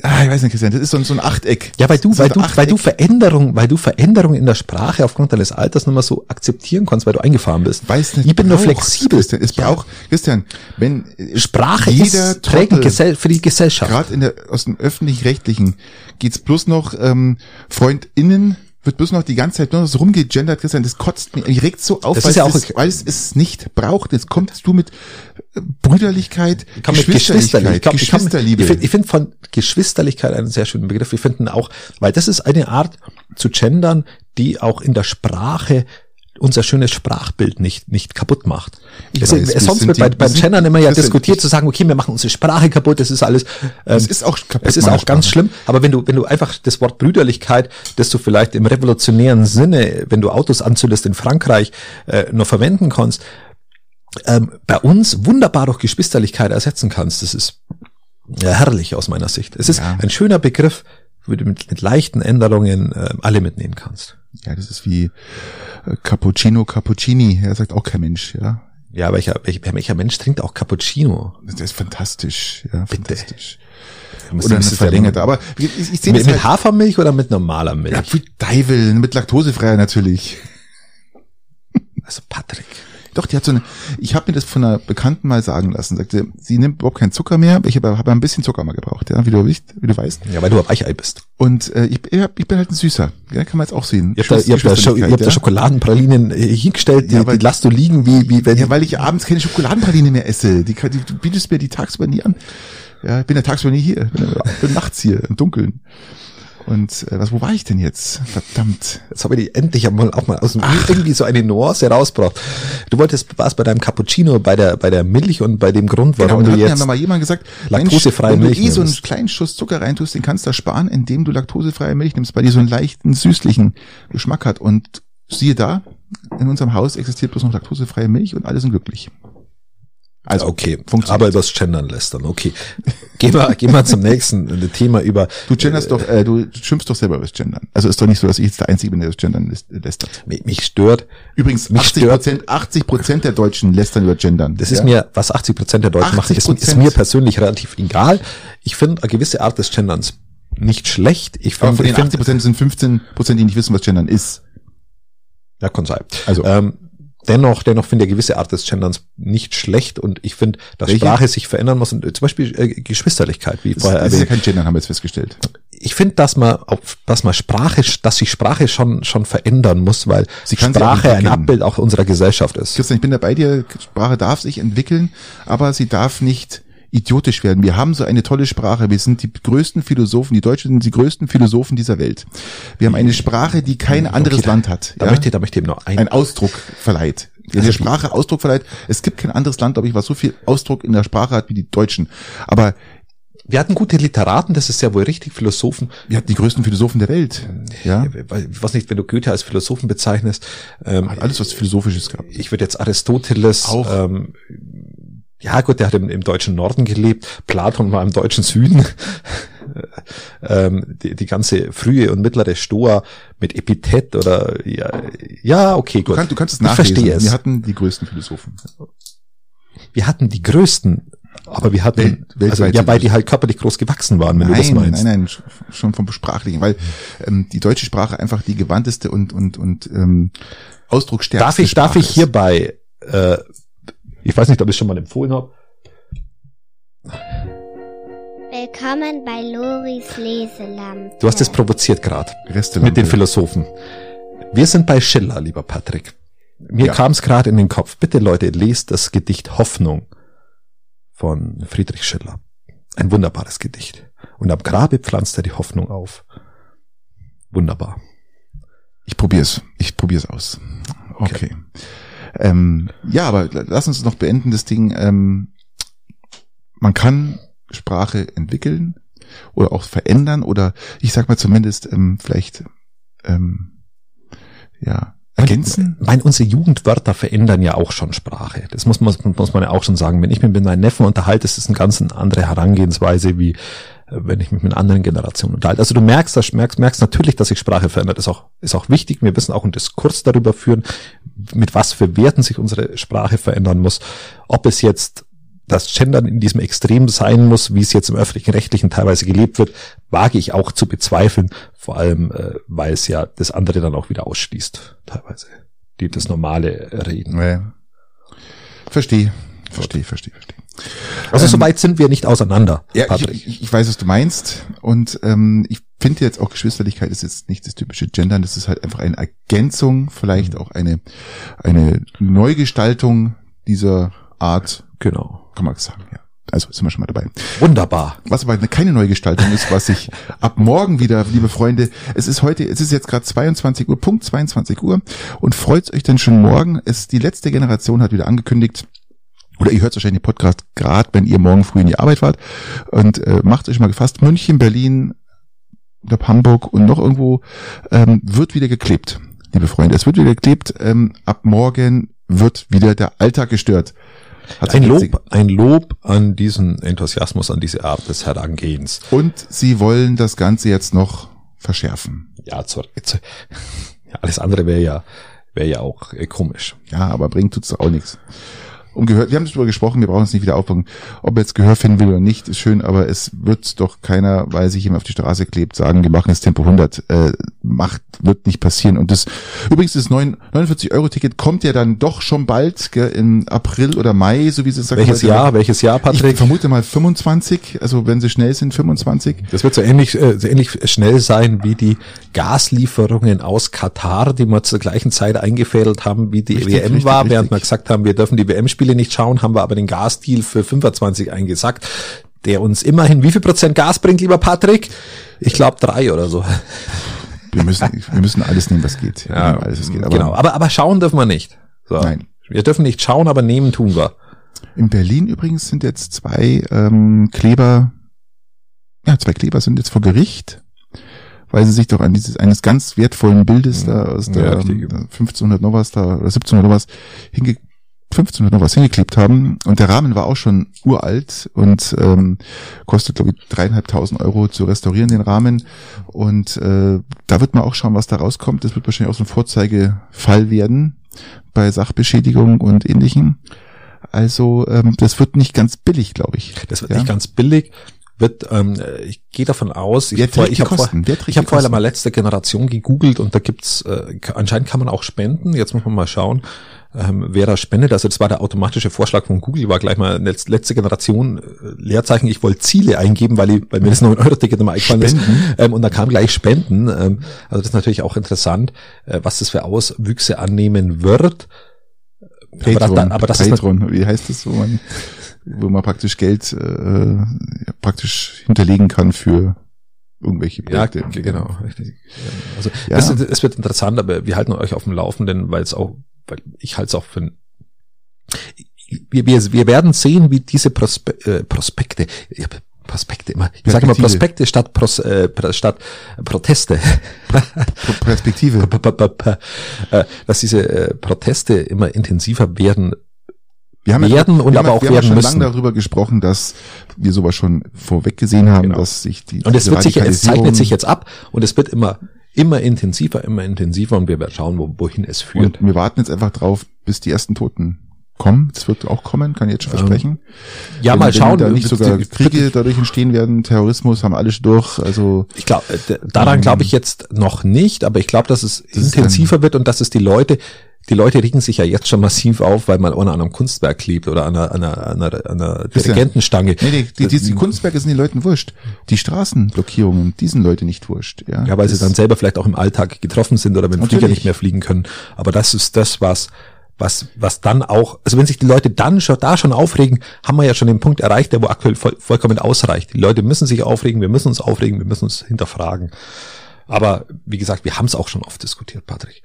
ah, ich weiß nicht, Christian, das ist so, ein- so ein Achteck. ja, weil du, weil du, weil du Achteck. Veränderung, weil du Veränderung in der Sprache aufgrund deines Alters nicht mehr so akzeptieren kannst, weil du eingefahren bist. weiß nicht, ich bin nur flexibel. Christian, es Ja. braucht, Christian, wenn äh, Sprache jeder ist prägend für die Gesellschaft. gerade in der aus dem öffentlich-rechtlichen geht's bloß noch ähm, FreundInnen wird bloß noch die ganze Zeit nur noch so rumgegendert, Christian, das kotzt mich, ich regt so auf, weil, ja es, weil es es nicht braucht. Jetzt kommst du mit äh, Brüderlichkeit, Ich kann Geschwisterlichkeit, mit- Geschwisterliebe. Ich finde ich find von Geschwisterlichkeit einen sehr schönen Begriff. Wir finden auch, weil das ist eine Art zu gendern, die auch in der Sprache unser schönes Sprachbild nicht, nicht kaputt macht. Ich es, weiß, wir sonst sind wird die- bei, wir beim Gendern immer ja diskutiert zu sagen, okay, wir machen unsere Sprache kaputt, das ist alles. Ähm, Es ist auch kaputt, Es ist auch ganz Sprache. schlimm, aber wenn du, wenn du einfach das Wort Brüderlichkeit, das du vielleicht im revolutionären Sinne, wenn du Autos anzündest in Frankreich, äh, noch verwenden kannst, ähm, bei uns wunderbar durch Geschwisterlichkeit ersetzen kannst, das ist ja, herrlich aus meiner Sicht. Es ist Ja. ein schöner Begriff, wo du mit, mit leichten Änderungen äh, alle mitnehmen kannst. Ja, das ist wie äh, Cappuccino, Cappuccini. Ja, sagt auch kein Mensch, ja. Ja, welcher, welcher, welcher Mensch trinkt auch Cappuccino? Das ist fantastisch, ja, fantastisch. Muss- Oder eine verlängerte. mit- Aber ich, ich sehe Mit, mit halt, Hafermilch oder mit normaler Milch? ja, wie Teufel, mit laktosefreier natürlich. Also Patrick. Doch, die hat so eine, ich habe mir das von einer Bekannten mal sagen lassen, sagte, sie nimmt überhaupt keinen Zucker mehr, ich habe hab ein bisschen Zucker mal gebraucht, ja, wie du, wie du weißt. Ja, weil du ein Weichei bist. Und äh, ich, ich bin halt ein Süßer, ja, kann man jetzt auch sehen. Ihr habt, da, ihr habt, da, Scho ihr habt da Schokoladenpralinen äh, hingestellt, die, ja, weil, die lasst du liegen, wie, wie wenn... Ja, weil ich abends keine Schokoladenpraline mehr esse, die, die, du bietest mir die tagsüber nie an. Ja, ich bin ja tagsüber nie hier, bin, bin nachts hier, im Dunkeln. Und äh, was, wo war ich denn jetzt? Verdammt. Jetzt habe ich die endlich einmal auch mal aus dem Ach. irgendwie so eine Nuance rausgebracht. Du wolltest warst bei deinem Cappuccino, bei der bei der Milch und bei dem Grund, warum genau, du jetzt ja mal jemand gesagt, laktosefreie Milch wenn du eh so einen kleinen Schuss Zucker reintust, den kannst du sparen, indem du laktosefreie Milch nimmst, weil die so einen leichten süßlichen Geschmack hat und siehe da, in unserem Haus existiert bloß noch laktosefreie Milch und alle sind glücklich. Also okay, aber übers Gendern lästern. Okay, gehen wir, gehen wir zum nächsten äh, Thema über. Du genderst äh, doch, äh, du schimpfst doch selber übers Gendern. Also ist doch nicht so, dass ich jetzt der Einzige bin, der das Gendern lästert. Mich, mich stört. Übrigens, mich 80 Prozent, 80 Prozent der Deutschen lästern über Gendern. Das ja? ist mir, was 80 Prozent der Deutschen machen, ist, ist, mir persönlich relativ egal. Ich finde eine gewisse Art des Genderns nicht schlecht. Ich finde, von den 80 Prozent sind 15 Prozent, die nicht wissen, was Gendern ist. Ja, kann sein. Also, ähm, dennoch, dennoch finde ich eine gewisse Art des Genderns nicht schlecht und ich finde, dass Welche? Sprache sich verändern muss und zum Beispiel äh, Geschwisterlichkeit, wie das, vorher das erwähnt. ist ja kein Gendern, haben wir jetzt festgestellt. Ich finde, dass man, dass man Sprache, dass sich Sprache schon, schon verändern muss, weil Sprache ein Abbild auch unserer Gesellschaft ist. Christian, ich bin da bei dir, Sprache darf sich entwickeln, aber sie darf nicht idiotisch werden. Wir haben so eine tolle Sprache. Wir sind die größten Philosophen. Die Deutschen sind die größten Philosophen dieser Welt. Wir haben eine Sprache, die kein anderes okay, Land hat. Da, ja? möchte, da möchte ich eben noch ein, ein Ausdruck verleiht. Der also Sprache Ausdruck verleiht. Es gibt kein anderes Land, glaube ich, was so viel Ausdruck in der Sprache hat wie die Deutschen. Aber wir hatten gute Literaten, das ist ja wohl richtig, Philosophen. Wir hatten die größten Philosophen der Welt. Ja. Ich weiß nicht, wenn du Goethe als Philosophen bezeichnest. Ähm, Alles, was Philosophisches gab. Ich würde jetzt Aristoteles, auch. Ähm, ja gut, der hat im, im deutschen Norden gelebt, Platon war im deutschen Süden. ähm, die, die ganze frühe und mittlere Stoa mit Epithet oder ja, ja okay, gut. Du, kann, du kannst es nachlesen. Ich verstehe es. Wir hatten die größten Philosophen. Wir hatten die größten, aber wir hatten, Welt, also, ja, weil die halt körperlich groß gewachsen waren, wenn nein, du das meinst. Nein, nein, schon vom Sprachlichen, weil ähm, die deutsche Sprache einfach die gewandteste und und und ähm, ausdrucksstärkste darf ich, Sprache Darf ich hierbei äh, ich weiß nicht, ob ich es schon mal empfohlen habe. Willkommen bei Loris Leselampe. Du hast es provoziert gerade mit den Philosophen. Wir sind bei Schiller, lieber Patrick. Mir ja. kam es gerade in den Kopf. Bitte Leute, lest das Gedicht Hoffnung von Friedrich Schiller. Ein wunderbares Gedicht. Und am Grabe pflanzt er die Hoffnung auf. Wunderbar. Ich probier's. Ich probier's aus. Okay. okay. Ähm, ja, aber lass uns noch beenden das Ding. Ähm, man kann Sprache entwickeln oder auch verändern oder ich sag mal zumindest ähm, vielleicht ähm, ja ergänzen. Ich meine, unsere Jugendwörter verändern ja auch schon Sprache. Das muss man, muss man ja auch schon sagen. Wenn ich mich mit meinen Neffen unterhalte, ist es eine ganz andere Herangehensweise wie wenn ich mich mit anderen Generationen unterhalte. Also du merkst, das, merkst, merkst natürlich, dass sich Sprache verändert. Ist auch, ist auch wichtig. Wir müssen auch einen Diskurs darüber führen, mit was für Werten sich unsere Sprache verändern muss. Ob es jetzt das Gendern in diesem Extrem sein muss, wie es jetzt im öffentlichen Rechtlichen teilweise gelebt wird, wage ich auch zu bezweifeln. Vor allem, äh, weil es ja das andere dann auch wieder ausschließt, teilweise. Die das normale Reden. Ja. Verstehe, verstehe, verstehe, verstehe. Also ähm, soweit sind wir nicht auseinander. Ja, Patrick. Ich, ich weiß, was du meinst. Und ähm, ich finde jetzt auch Geschwisterlichkeit ist jetzt nicht das typische Gendern, das ist halt einfach eine Ergänzung, vielleicht mhm. auch eine, eine Neugestaltung dieser Art. Genau. Kann man sagen, ja. Also sind wir schon mal dabei. Wunderbar. Was aber keine Neugestaltung ist, was ich ab morgen wieder, liebe Freunde, es ist heute, es ist jetzt gerade 22 Uhr, Punkt 22 Uhr und freut euch denn schon morgen. Es die letzte Generation hat wieder angekündigt, oder ihr hört wahrscheinlich den Podcast gerade, wenn ihr morgen früh in die Arbeit fahrt und äh, macht euch mal gefasst, München, Berlin, oder Hamburg und noch irgendwo ähm, wird wieder geklebt, liebe Freunde. Es wird wieder geklebt. Ähm, ab morgen wird wieder der Alltag gestört. Hat ein Lob, ein Lob an diesen Enthusiasmus, an diese Art des Herangehens. Und sie wollen das Ganze jetzt noch verschärfen. Ja, zu, zu, ja alles andere wäre ja, wäre ja auch äh, komisch. Ja, aber bringt tut's auch nichts um Gehör, wir haben darüber gesprochen, wir brauchen es nicht wieder aufbauen. Ob er jetzt Gehör finden will oder nicht, ist schön, aber es wird doch keiner, weil sich jemand auf die Straße klebt, sagen, wir machen jetzt Tempo 100. Äh, macht, wird nicht passieren. Und das, übrigens, das 49-Euro-Ticket kommt ja dann doch schon bald, gell, im April oder Mai, so wie sie sagt. Welches Jahr, welches Jahr, Patrick? Ich vermute mal 25, also wenn sie schnell sind, 25. Das wird so ähnlich, äh, so ähnlich schnell sein wie die Gaslieferungen aus Katar, die wir zur gleichen Zeit eingefädelt haben, wie die Richtig, WM richtig, war, richtig. während wir gesagt haben, wir dürfen die WM-Spiele nicht schauen, haben wir aber den Gasdeal für 25 eingesackt, der uns immerhin wie viel Prozent Gas bringt, lieber Patrick? Ich glaube drei oder so. Wir müssen, wir müssen alles nehmen, was geht. Wir nehmen alles, was geht. Aber genau. Aber, aber schauen dürfen wir nicht. So. Nein. Wir dürfen nicht schauen, aber nehmen tun wir. in Berlin übrigens sind jetzt zwei ähm, Kleber, ja, zwei Kleber sind jetzt vor Gericht, weil sie sich doch an dieses eines ganz wertvollen Bildes da aus Ja, der ähm, 1500 noch was da oder 1700 noch was hinge 1500 noch was hingeklebt haben und der Rahmen war auch schon uralt und ähm, kostet glaube ich dreieinhalbtausend Euro zu restaurieren den Rahmen und äh, da wird man auch schauen, was da rauskommt. Das wird wahrscheinlich auch so ein Vorzeigefall werden bei Sachbeschädigung und ähnlichem. Also ähm, das wird nicht ganz billig, glaube ich. Das wird Ja. nicht ganz billig. Wird, ähm, ich gehe davon aus, ich, vor, ich habe vor, hab vorher mal letzte Generation gegoogelt und da gibt's äh, anscheinend kann man auch spenden. Jetzt muss man mal schauen, ähm, wer da spendet. Also das war der automatische Vorschlag von Google, war gleich mal letz- letzte Generation äh, Leerzeichen. Ich wollte Ziele eingeben, weil, ich, weil mir das 9-Euro-Ticket immer eingefallen ist. Ähm, und da kam gleich Spenden. Ähm, also das ist natürlich auch interessant, äh, was das für Auswüchse annehmen wird. Aber, Patreon, da, aber das ist Patreon, wie heißt das, wo man, wo man praktisch Geld äh, ja, praktisch hinterlegen kann für irgendwelche Ja, Projekte. g- genau, richtig. Also Ja. es, es wird interessant, aber wir halten euch auf dem Laufenden, weil es auch, weil ich halte es auch für ein wir, wir, wir werden sehen, wie diese Prospe äh, Prospekte, ich Prospekte immer, ich sage immer. Prospekte statt, Pros, äh, statt Proteste, Pro- Perspektive. Äh, dass diese äh, Proteste immer intensiver werden. Wir haben werden und wir haben aber auch wir haben werden schon müssen. lange darüber gesprochen, dass wir sowas schon vorweg gesehen haben, Genau. dass sich die Und es wird sich, es zeichnet sich jetzt ab und es wird immer, immer intensiver, immer intensiver und wir werden schauen, wo, wohin es führt. und wir warten jetzt einfach drauf, bis die ersten Toten kommen. Es wird auch kommen, kann ich jetzt schon versprechen. Ähm, Ja, Wenn- mal wenn schauen. Da nicht sogar Kriege dadurch entstehen werden, Terrorismus haben alle schon durch. Also Ich glaube, daran glaube ich jetzt noch nicht, aber ich glaube, dass es Das intensiver wird und dass es die Leute, die Leute regen sich ja jetzt schon massiv auf, weil man an einem Kunstwerk klebt oder an einer, an einer, an einer, an einer Dirigentenstange. Nee, die, die, die, die Kunstwerke sind den Leuten wurscht. Die Straßenblockierungen, die sind Leute nicht wurscht. Ja, Ja, weil sie dann selber vielleicht auch im Alltag getroffen sind oder wenn Flieger Natürlich. nicht mehr fliegen können. Aber das ist das, was, was, was dann auch, also wenn sich die Leute dann schon, da schon aufregen, haben wir ja schon den Punkt erreicht, der wo aktuell voll, vollkommen ausreicht. Die Leute müssen sich aufregen, wir müssen uns aufregen, wir müssen uns hinterfragen. Aber wie gesagt, wir haben es auch schon oft diskutiert, Patrick.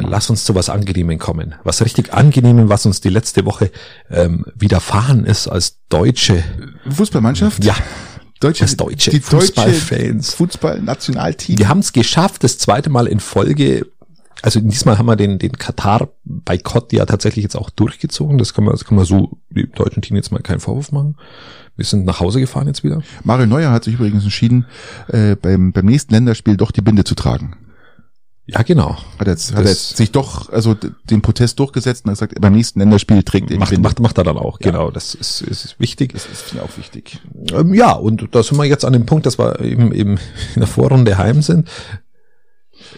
Lass uns zu was Angenehmen kommen. Was richtig Angenehmen, was uns die letzte Woche ähm, widerfahren ist als Deutsche. Fußballmannschaft? Ja, Deutsche, als deutsche die Fußballfans. Fußball-Nationalteam. Wir haben es geschafft, das zweite Mal in Folge, also diesmal haben wir den, den Katar-Boykott ja tatsächlich jetzt auch durchgezogen. Das kann man, das kann man so dem deutschen Team jetzt mal keinen Vorwurf machen. Wir sind nach Hause gefahren jetzt wieder. Mario Neuer hat sich übrigens entschieden, äh, beim, beim nächsten Länderspiel doch die Binde zu tragen. Ja, genau. Hat jetzt, hat jetzt sich doch, also den Protest durchgesetzt und hat gesagt, beim nächsten Länderspiel trägt er Macht, macht, macht er dann auch, Ja. genau. Das ist, ist wichtig. das ist mir auch wichtig. Ähm, ja, und da sind wir jetzt an dem Punkt, dass wir eben, eben in der Vorrunde heim sind.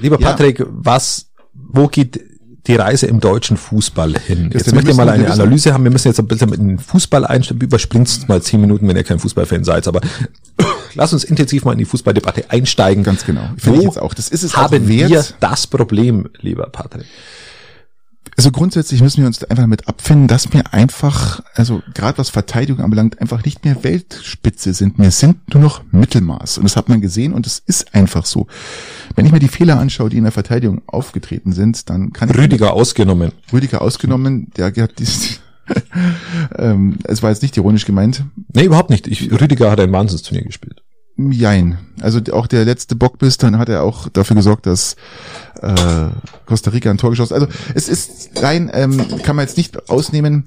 Lieber Ja. Patrick, was, wo geht die Reise im deutschen Fußball hin? Jetzt wir möchte ich mal eine Analyse haben. Wir müssen jetzt ein bisschen mit dem Fußball einsteigen. Überspringt mal zehn Minuten, wenn ihr kein Fußballfan seid. Aber lass uns intensiv mal in die Fußballdebatte einsteigen. Ganz genau. Finde ich jetzt auch. Das ist es haben wir das Problem, lieber Patrick? Also grundsätzlich müssen wir uns einfach damit abfinden, dass wir einfach, also gerade was Verteidigung anbelangt, einfach nicht mehr Weltspitze sind. Wir sind nur noch Mittelmaß. Und das hat man gesehen und es ist einfach so. Wenn ich mir die Fehler anschaue, die in der Verteidigung aufgetreten sind, dann kann ich Rüdiger ausgenommen. Rüdiger ausgenommen, der hat dies, ähm, es war jetzt nicht ironisch gemeint. Nee, überhaupt nicht. Ich, Rüdiger hat ein Wahnsinnsturnier gespielt. Jein. Also auch der letzte Bockbiss, dann hat er auch dafür gesorgt, dass äh, Costa Rica ein Tor geschossen. Also es ist rein, ähm, kann man jetzt nicht ausnehmen.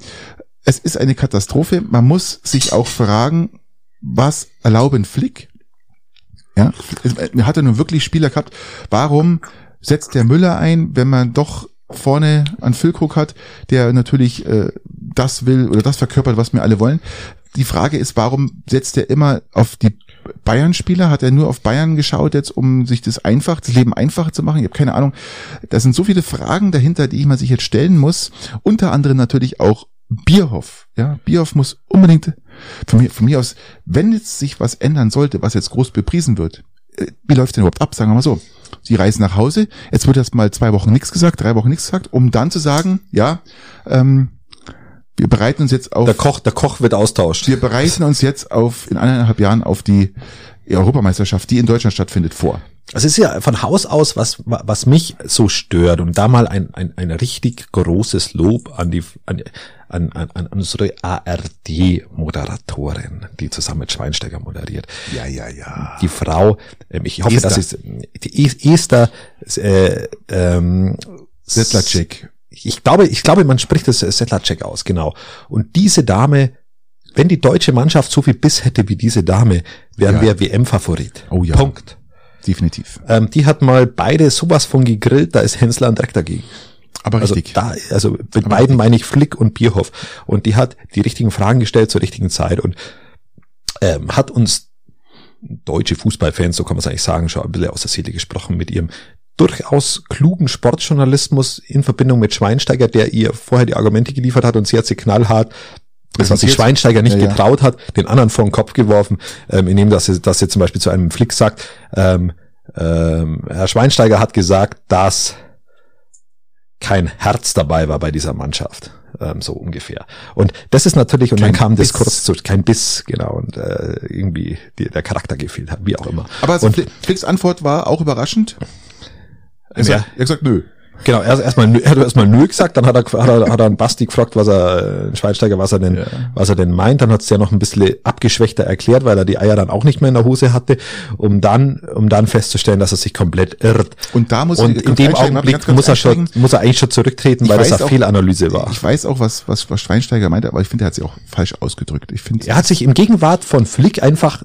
Es ist eine Katastrophe. Man muss sich auch fragen, was erlauben Flick? Ja, er hat er nun wirklich Spieler gehabt. Warum setzt der Müller ein, wenn man doch vorne einen Füllkrug hat, der natürlich äh, das will oder das verkörpert, was wir alle wollen? Die Frage ist, warum setzt er immer auf die Bayern-Spieler? Hat er nur auf Bayern geschaut jetzt, um sich das einfach, das Leben einfacher zu machen? Ich habe keine Ahnung. Da sind so viele Fragen dahinter, die man sich jetzt stellen muss. Unter anderem natürlich auch Bierhoff. Ja, Bierhoff muss unbedingt von mir, von mir aus, wenn jetzt sich was ändern sollte, was jetzt groß bepriesen wird, äh, wie läuft denn überhaupt ab? Sagen wir mal so. Sie reisen nach Hause, jetzt wird erst mal zwei Wochen nichts gesagt, drei Wochen nichts gesagt, um dann zu sagen, ja, ähm, wir bereiten uns jetzt auf. Der Koch, der Koch wird austauscht. Wir bereiten uns jetzt auf in eineinhalb Jahren auf die Europameisterschaft, die in Deutschland stattfindet, vor. Es ist ja von Haus aus, was, was mich so stört und da mal ein, ein, ein richtig großes Lob an die, an, an, an, an unsere ARD-Moderatorin, die zusammen mit Schweinsteiger moderiert. Ja, ja, ja. Die Frau, ähm, ich hoffe, Esther. dass es, die Es- Esther, äh, ähm, Sedlacek. Ich glaube, ich glaube, man spricht das Sedlacek aus, genau. Und diese Dame, wenn die deutsche Mannschaft so viel Biss hätte wie diese Dame, wären Ja. wir WM-Favorit. Oh ja. Punkt. Definitiv. Ähm, die hat mal beide sowas von gegrillt, da ist Hensler direkt dagegen. Aber Also richtig. da, also mit beiden meine ich Flick und Bierhoff. Und die hat die richtigen Fragen gestellt zur richtigen Zeit und ähm, hat uns deutsche Fußballfans, so kann man es eigentlich sagen, schon ein bisschen aus der Seele gesprochen mit ihrem durchaus klugen Sportjournalismus in Verbindung mit Schweinsteiger, der ihr vorher die Argumente geliefert hat und sie hat sie knallhart das, was sich. Schweinsteiger nicht Ja, getraut hat, den anderen vor den Kopf geworfen, ähm, indem dass sie, dass sie zum Beispiel zu einem Flick sagt, ähm, ähm, Herr Schweinsteiger hat gesagt, dass kein Herz dabei war bei dieser Mannschaft. Ähm, so ungefähr. Und das ist natürlich, und Kein dann kam das Biss. kurz zu, kein Biss, genau, und äh, irgendwie die, der Charakter gefehlt hat, wie auch immer. Aber so und, Fli- Flicks Antwort war auch überraschend. Er, Ja. sagt, er hat gesagt, nö. Genau, erst erstmal er hat erstmal nö gesagt, dann hat er hat er, hat er einen Basti gefragt, was er Schweinsteiger, was er denn was er denn meint, dann hat es ja noch ein bisschen abgeschwächter erklärt, weil er die Eier dann auch nicht mehr in der Hose hatte, um dann um dann festzustellen, dass er sich komplett irrt. Und da muss Und ich in dem Augenblick ganz kurz muss er schon muss er eigentlich schon zurücktreten, Ich weil das eine auch- Fehlanalyse war. Ich weiß auch, was, was, was Schweinsteiger meinte, aber ich finde, er hat sich auch falsch ausgedrückt. Ich finde, Er hat sich im Gegenwart von Flick einfach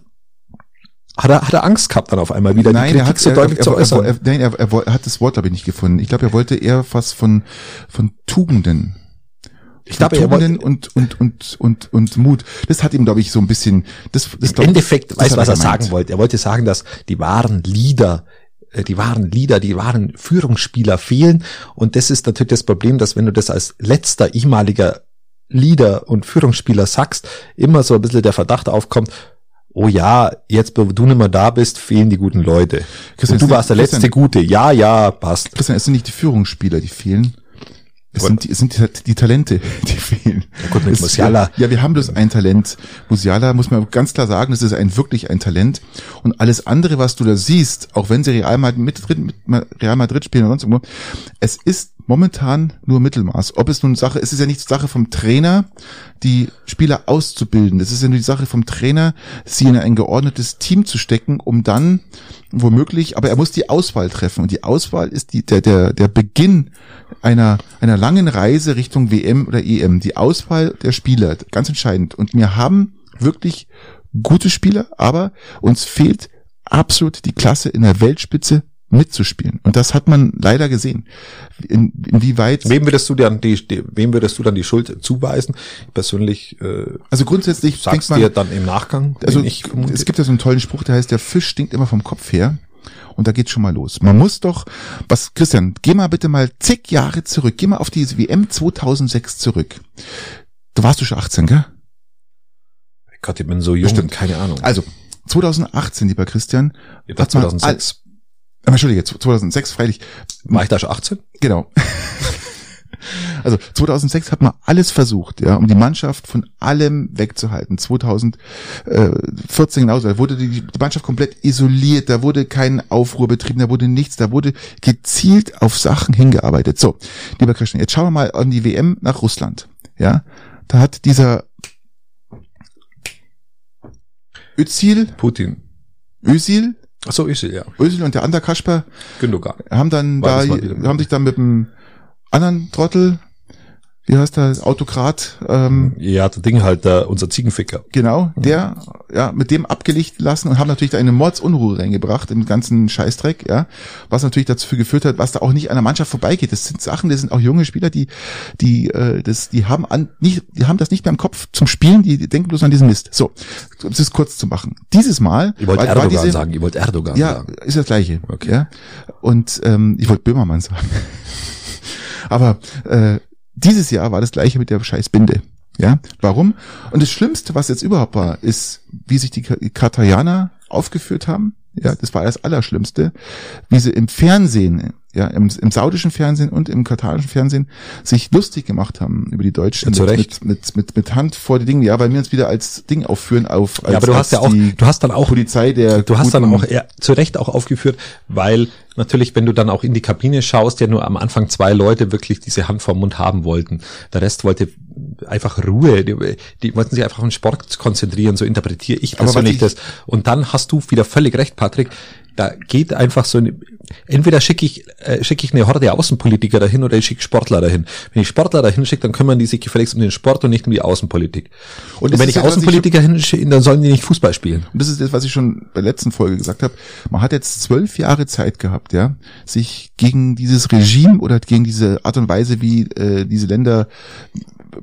hat er, hat er Angst gehabt dann auf einmal wieder nein, die er Kritik hat, so er, deutlich er, zu er, äußern. er, er, nein, er, er, er hat das Wort, glaube ich, nicht gefunden. Ich glaube, er wollte eher was von, von Tugenden. ich glaube, er Tugenden wollte, und, und, und, und, und Mut. Das hat ihm, glaube ich, so ein bisschen, das, das im glaub Endeffekt, das hat was er gemeint. sagen wollte? Er wollte sagen, dass die wahren Leader, äh, die wahren Leader, die wahren Führungsspieler fehlen. Und das ist natürlich das Problem, dass wenn du das als letzter ehemaliger Leader und Führungsspieler sagst, immer so ein bisschen der Verdacht aufkommt, oh ja, jetzt, wo du nicht mehr da bist, fehlen die guten Leute. Christian, Und du warst der Christian- letzte Gute. Ja, ja, passt. Christian, es sind nicht die Führungsspieler, die fehlen. Es sind, die, es sind die, die Talente, die fehlen. gut, mit Es- Musiala. Ja, wir haben bloß ein Talent. Musiala muss man ganz klar sagen, das ist ein wirklich ein Talent. Und alles andere, was du da siehst, auch wenn sie Real Madrid, mit, mit Real Madrid spielen oder sonst irgendwo, es ist momentan nur Mittelmaß. Ob es nun Sache, es ist ja nicht Sache vom Trainer, die Spieler auszubilden. Es ist ja nur die Sache vom Trainer, sie in ein geordnetes Team zu stecken, um dann womöglich, aber er muss die Auswahl treffen. Und die Auswahl ist die, der, der, der Beginn einer, einer langen Reise Richtung WM oder EM. Die Auswahl der Spieler, ganz entscheidend. Und wir haben wirklich gute Spieler, aber uns fehlt absolut die Klasse in der Weltspitze mitzuspielen. Und das hat man leider gesehen. In, inwieweit, Wem würdest du dann die, die, wem würdest du dann die Schuld zuweisen? Ich persönlich äh, also grundsätzlich sagst man, dir dann im Nachgang, also ich es gibt ja so einen tollen Spruch, der heißt, der Fisch stinkt immer vom Kopf her. Und da geht's schon mal los. Man muss doch, was, Christian, geh mal bitte mal zig Jahre zurück. Geh mal auf diese WM 2006 zurück. Da warst du schon 18, gell? Gott, ich bin so jung, Bestimmt. keine Ahnung. Also, 2018, lieber Christian. Ich war hat man 2006. Äh, Entschuldige, 2006 freilich. War ich da schon 18? Genau. Also 2006 hat man alles versucht, ja, um die Mannschaft von allem wegzuhalten. 2014 genauso, da wurde die, die Mannschaft komplett isoliert, da wurde kein Aufruhr betrieben, da wurde nichts, da wurde gezielt auf Sachen hingearbeitet. So, lieber Christian, jetzt schauen wir mal an die WM nach Russland. Ja, da hat dieser Özil, Putin. Özil, Ach so, sie, ja. Özil und der andere Kasper Gündogan. haben dann War da, haben sich dann mit dem anderen Trottel, wie heißt der, Autokrat, ähm, Ja, der Ding halt, der, unser Ziegenficker. genau, der, ja, mit dem abgelegt lassen und haben natürlich da eine Mordsunruhe reingebracht im ganzen Scheißdreck, ja, was natürlich dazu geführt hat, was da auch nicht an der Mannschaft vorbeigeht. Das sind Sachen, das sind auch junge Spieler, die, die, äh, das, die haben an, nicht, die haben das nicht mehr im Kopf zum Spielen, die, die denken bloß an diesen Mist. So, um das kurz zu machen. Dieses Mal, Ich wollte war- war Erdogan diese- sagen, ich wollte Erdogan ja, sagen. ist das gleiche. Okay. Ja? Und ähm, ich wollte Böhmermann sagen. Aber äh, dieses Jahr war das gleiche mit der scheiß Binde. Ja, warum? Und das Schlimmste, was jetzt überhaupt war, ist, wie sich die Ka- Katarianer aufgeführt haben. Ja, das war das Allerschlimmste, wie sie im Fernsehen, ja, im, im saudischen Fernsehen und im katarischen Fernsehen sich lustig gemacht haben über die Deutschen Ja, zu mit, Recht. mit, mit, mit, mit Hand vor die Dinge, ja, weil wir uns wieder als Ding aufführen auf als, Ja, aber du hast ja auch, du hast dann auch Polizei der Du hast dann auch eher zu Recht auch aufgeführt, weil natürlich, wenn du dann auch in die Kabine schaust, ja nur am Anfang zwei Leute wirklich diese Hand vom Mund haben wollten. Der Rest wollte einfach Ruhe. Die, die wollten sich einfach auf den Sport konzentrieren, so interpretiere ich persönlich ich- das. Und dann hast du wieder völlig recht, Patrick. Da geht einfach so eine, entweder schicke ich, äh, schicke ich eine Horde Außenpolitiker dahin oder ich schicke Sportler dahin. Wenn ich Sportler dahin schicke, dann kümmern die sich gefälligst um den Sport und nicht um die Außenpolitik. Und, das wenn ich Außenpolitiker hinschicke, dann sollen die nicht Fußball spielen. Und das ist das, was ich schon bei der letzten Folge gesagt habe. Man hat jetzt zwölf Jahre Zeit gehabt, ja, sich gegen dieses Regime oder gegen diese Art und Weise, wie äh, diese Länder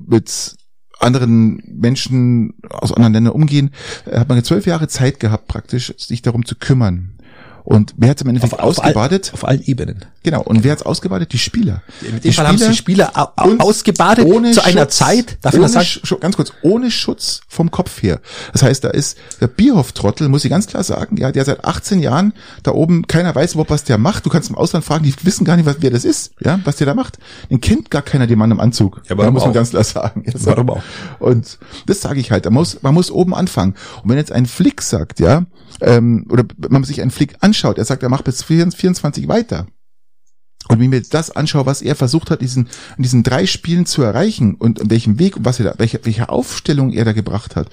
mit anderen Menschen aus anderen Ländern umgehen, äh, hat man zwölf Jahre Zeit gehabt, praktisch sich darum zu kümmern. Und wer hat im Endeffekt ausgebadet? All, auf allen Ebenen. Genau. Und wer hat's ausgebadet? Die Spieler. In dem Fall haben sie die Spieler ausgebadet ohne zu einer Schutz, Zeit, darf ich das sagen? Sch- ganz kurz, ohne Schutz vom Kopf her. Das heißt, da ist der Bierhoff-Trottel, muss ich ganz klar sagen, ja, der seit 18 Jahren da oben, keiner weiß überhaupt, was der macht. Du kannst im Ausland fragen, die wissen gar nicht, was, wer das ist, ja, was der da macht. Den kennt gar keiner, den Mann im Anzug. Ja, warum muss man auch? ganz klar sagen. Ja, so. Warum auch? Und das sage ich halt, man muss, man muss oben anfangen. Und wenn jetzt ein Flick sagt, ja, ähm, oder man sich einen Flick anschaut, er sagt, er macht bis 24 weiter. Und wenn ich mir jetzt das anschaue, was er versucht hat, diesen, in diesen drei Spielen zu erreichen und in welchem Weg und was er da, welche, welche Aufstellung er da gebracht hat,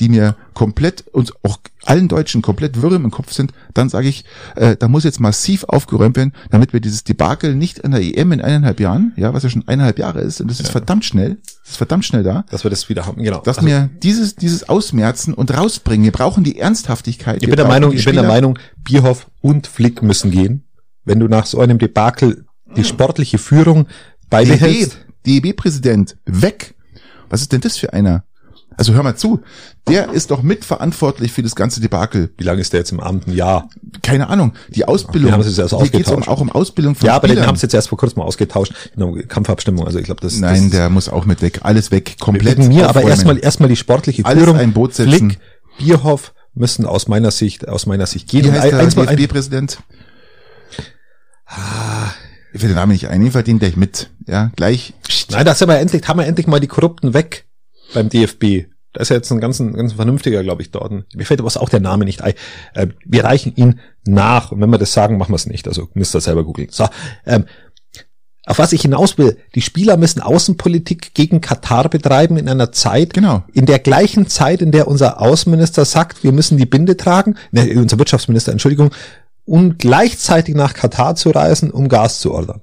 die mir komplett und auch allen Deutschen komplett wirr im Kopf sind, dann sage ich, äh, da muss jetzt massiv aufgeräumt werden, damit wir dieses Debakel nicht an der EM in eineinhalb Jahren, ja, was ja schon eineinhalb Jahre ist, und das ist verdammt schnell, das ist verdammt schnell da, Dass wir das wieder haben, genau. dass Also, wir dieses, dieses Ausmerzen und rausbringen. Wir brauchen die Ernsthaftigkeit. ich bin der Meinung, ich bin der Meinung, Bierhoff und Flick müssen gehen. Wenn du nach so einem Debakel die sportliche Führung beibehältst. DEB-Präsident, weg. Was ist denn das für einer? Also hör mal zu, der ist doch mitverantwortlich für das ganze Debakel. Wie lange ist der jetzt im Amt? Ein Jahr. Keine Ahnung, die Ausbildung. Die haben sie jetzt erst Hier geht's um, ausgetauscht. auch um Ausbildung von Ja, aber den Spielern. haben sie jetzt erst vor kurzem mal ausgetauscht der Kampfabstimmung. Also ich glaube, das, Nein, das der muss auch mit weg. Alles weg, komplett. mir, aber erstmal erstmal die sportliche Alles Führung. ein Boot setzen. Flick, Bierhoff müssen aus meiner Sicht aus meiner Sicht gehen. Wie heißt der DFB-Präsident? Ich will den Namen nicht ein, ich verdiene gleich mit. Ja, gleich. Nein, da sind wir endlich, haben wir endlich mal die Korrupten weg beim DFB. Da ist ja jetzt ein ganz, ein ganz vernünftiger, glaube ich, dort. Mir fällt aber auch der Name nicht ein. Äh, wir reichen ihn nach. Und wenn wir das sagen, machen wir es nicht. Also müsst ihr selber googeln. So, ähm, auf was ich hinaus will, die Spieler müssen Außenpolitik gegen Katar betreiben in einer Zeit, Genau. in der gleichen Zeit, in der unser Außenminister sagt, wir müssen die Binde tragen, ne, unser Wirtschaftsminister, Entschuldigung, um gleichzeitig nach Katar zu reisen, um Gas zu ordern.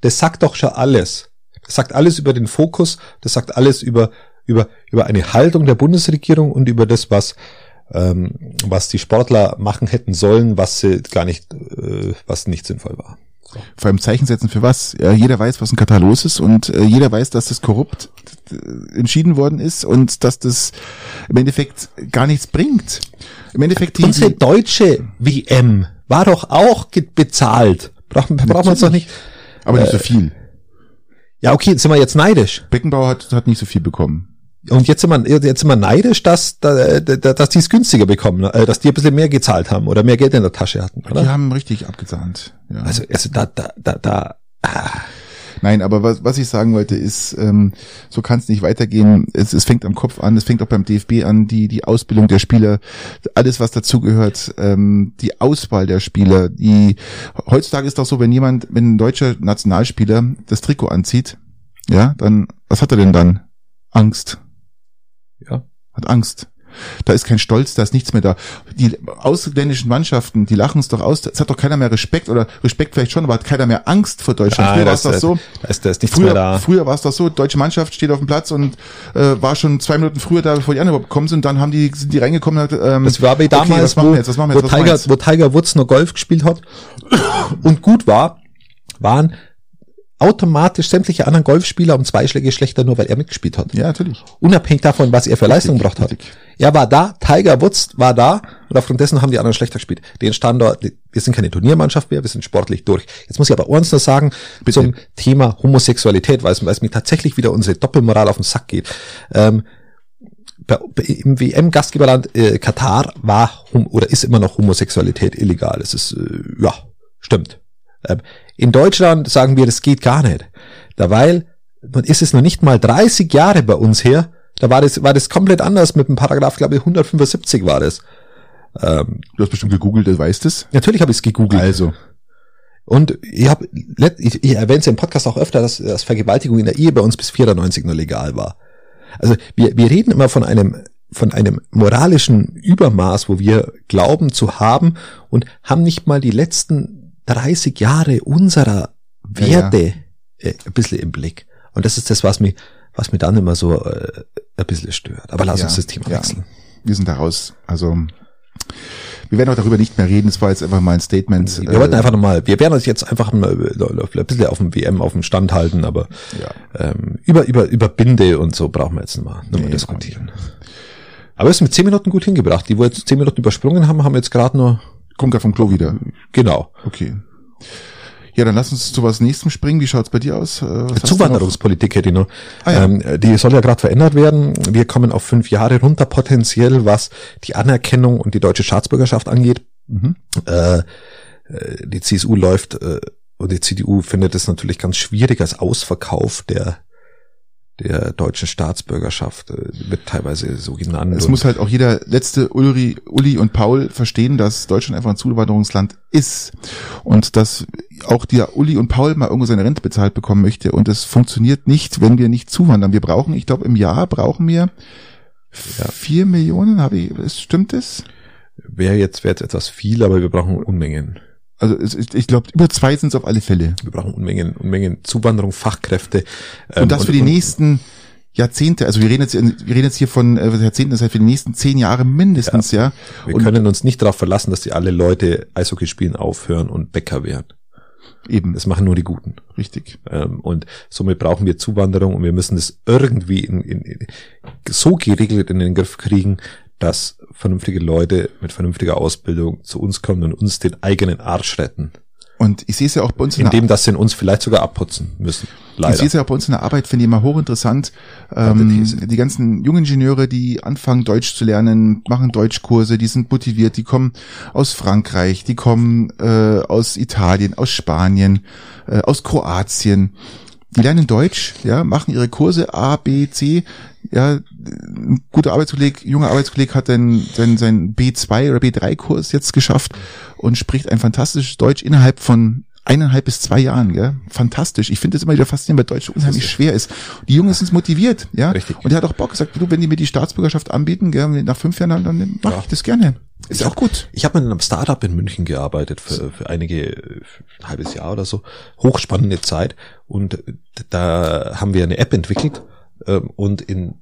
Das sagt doch schon alles. Das sagt alles über den Fokus, das sagt alles über, über, über eine Haltung der Bundesregierung und über das, was, ähm, was die Sportler machen hätten sollen, was sie gar nicht, äh, was nicht sinnvoll war. Vor allem Zeichen setzen für was? Ja, jeder weiß, was in Katar los ist und äh, jeder weiß, dass das korrupt äh, entschieden worden ist und dass das im Endeffekt gar nichts bringt. Im Endeffekt die, Unsere deutsche WM war doch auch bezahlt. Brauchen, brauchen wir uns doch nicht. aber nicht äh, so viel. Ja, okay, sind wir jetzt neidisch. Beckenbauer hat, hat nicht so viel bekommen. Und jetzt sind wir, jetzt sind wir neidisch, dass, da- da- dass die es günstiger bekommen, äh, dass die ein bisschen mehr gezahlt haben oder mehr Geld in der Tasche hatten, Die oder? haben richtig abgesahnt. Ja. Also, also da, da, da, da, Nein, aber was, was ich sagen wollte ist, ähm, so kann es nicht weitergehen. Es, es fängt am Kopf an, es fängt auch beim DFB an, die, die Ausbildung der Spieler, alles was dazugehört, ähm, die Auswahl der Spieler. Die heutzutage ist doch so, wenn jemand, wenn ein deutscher Nationalspieler das Trikot anzieht, ja, dann was hat er denn dann? Angst. ja. Hat Angst. Da ist kein Stolz, da ist nichts mehr da. Die ausländischen Mannschaften, die lachen es doch aus. Es hat doch keiner mehr Respekt oder Respekt vielleicht schon, aber hat keiner mehr Angst vor Deutschland. Ah, früher war es doch so. Da ist, da ist nichts mehr Früher, da. früher war es doch so, deutsche Mannschaft steht auf dem Platz und äh, war schon zwei Minuten früher da, bevor die anderen überhaupt gekommen sind. Dann haben die, sind die reingekommen und hat, ähm, Das war wie damals, okay, was machen wo, wir jetzt, was machen wir wo, jetzt, wir Tiger, wo Tiger Woods noch Golf gespielt hat und gut war, waren automatisch sämtliche anderen Golfspieler um zwei Schläge schlechter, nur weil er mitgespielt hat. Ja, natürlich. Unabhängig davon, was er für Leistung gebracht hat. richtig. Er war da, Tiger Woods war da und aufgrund dessen haben die anderen schlechter gespielt. Den stand dort, wir sind keine Turniermannschaft mehr, wir sind sportlich durch. Jetzt muss ich aber eins noch sagen zum Thema Homosexualität, weil es, weil es mir tatsächlich wieder unsere Doppelmoral auf den Sack geht. Ähm, bei, im WM-Gastgeberland äh, Katar war hom- oder ist immer noch Homosexualität illegal. Es ist, äh, ja, stimmt. Ähm, in Deutschland sagen wir, das geht gar nicht. Da weil, nun ist es noch nicht mal 30 Jahre bei uns her, da war das, war das komplett anders mit dem Paragraph, glaube ich, 175 war das. Ähm, Du hast bestimmt gegoogelt, du weißt es. natürlich habe ich es gegoogelt. Also, Und ich habe, ich, ich erwähne es im Podcast auch öfter, dass, dass Vergewaltigung in der Ehe bei uns bis 94 nur legal war. Also wir, wir reden immer von einem von einem moralischen Übermaß, wo wir glauben zu haben und haben nicht mal die letzten 30 Jahre unserer Ja, ja. Werte Äh, ein bisschen im Blick. Und das ist das, was mich, was mir dann immer so äh, ein bisschen stört. Aber lass Ja, uns das Thema ja. wechseln. wir sind da raus. Also, wir werden auch darüber nicht mehr reden. Es war jetzt einfach mal ein Statement. Wir wollten einfach nochmal, wir werden uns jetzt einfach mal ein bisschen auf dem WM auf dem Stand halten, aber ja. ähm, über, über, über Binde und so brauchen wir jetzt nochmal noch mal Nee, diskutieren. Aber es ist mit zehn Minuten gut hingebracht. Die, wo jetzt zehn Minuten übersprungen haben, haben jetzt gerade nur, Kommt gerade vom Klo wieder. genau, Okay. Ja, dann lass uns zu was Nächstem springen. Wie schaut's bei dir aus? Äh, was? Zuwanderungspolitik hätte ich noch. Ah, ja. ähm, die soll ja gerade verändert werden. Wir kommen auf fünf Jahre runter potenziell, was die Anerkennung und die deutsche Staatsbürgerschaft angeht. Mhm. Äh, äh, die CSU läuft äh, und die CDU findet es natürlich ganz schwierig als Ausverkauf der der deutschen Staatsbürgerschaft äh, wird teilweise so genannt. Es muss halt auch jeder letzte Ulri, Uli und Paul verstehen, dass Deutschland einfach ein Zuwanderungsland ist und dass auch der Uli und Paul mal irgendwo seine Rente bezahlt bekommen möchte und es funktioniert nicht, wenn wir nicht zuwandern. Wir brauchen, ich glaube, im Jahr brauchen wir vier Millionen, habe ich, stimmt es? wäre jetzt wäre jetzt etwas viel, aber wir brauchen Unmengen. Also es, ist- ich glaube, über zwei sind es auf alle Fälle. Wir brauchen Unmengen, Unmengen Zuwanderung, Fachkräfte. ähm, Und das für die nächsten Jahrzehnte, also wir reden jetzt, wir reden jetzt hier von äh, Jahrzehnten, das heißt für die nächsten zehn Jahre mindestens, ja. Wir Und können uns nicht darauf verlassen, dass die alle Leute Eishockey spielen aufhören und Bäcker werden. eben, Das machen nur die Guten. richtig. Ähm, und somit brauchen wir Zuwanderung und wir müssen es irgendwie in, in, so geregelt in den Griff kriegen, dass vernünftige Leute mit vernünftiger Ausbildung zu uns kommen und uns den eigenen Arsch retten. Und ich sehe es ja auch bei uns in der Indem, dass sie uns vielleicht sogar abputzen müssen. Ich Leider. sehe es ja auch bei uns in der Arbeit, finde ich immer hochinteressant. Ähm, die ganzen jungen Ingenieure, die anfangen Deutsch zu lernen, machen Deutschkurse, die sind motiviert, die kommen aus Frankreich, die kommen äh, aus Italien, aus Spanien, äh, aus Kroatien. Die lernen Deutsch, ja, machen ihre Kurse A, B, C. Ja, ein guter Arbeitskollege, junger Arbeitskollege hat dann sein, sein B2 oder B3-Kurs jetzt geschafft und spricht ein fantastisches Deutsch innerhalb von eineinhalb bis zwei Jahren, gell? Fantastisch. Ich finde es immer wieder faszinierend, weil Deutsch unheimlich schwer ist. Die Jungen sind motiviert, ja? Richtig. Und er hat auch Bock gesagt, du, wenn die mir die Staatsbürgerschaft anbieten, gell, nach fünf Jahren, dann, mache Ja. ich das gerne. Ist ja auch gut. Ich habe mit einem Startup in München gearbeitet für, für einige für ein halbes Jahr oder so. Hochspannende Zeit. Und da haben wir eine App entwickelt ähm, und in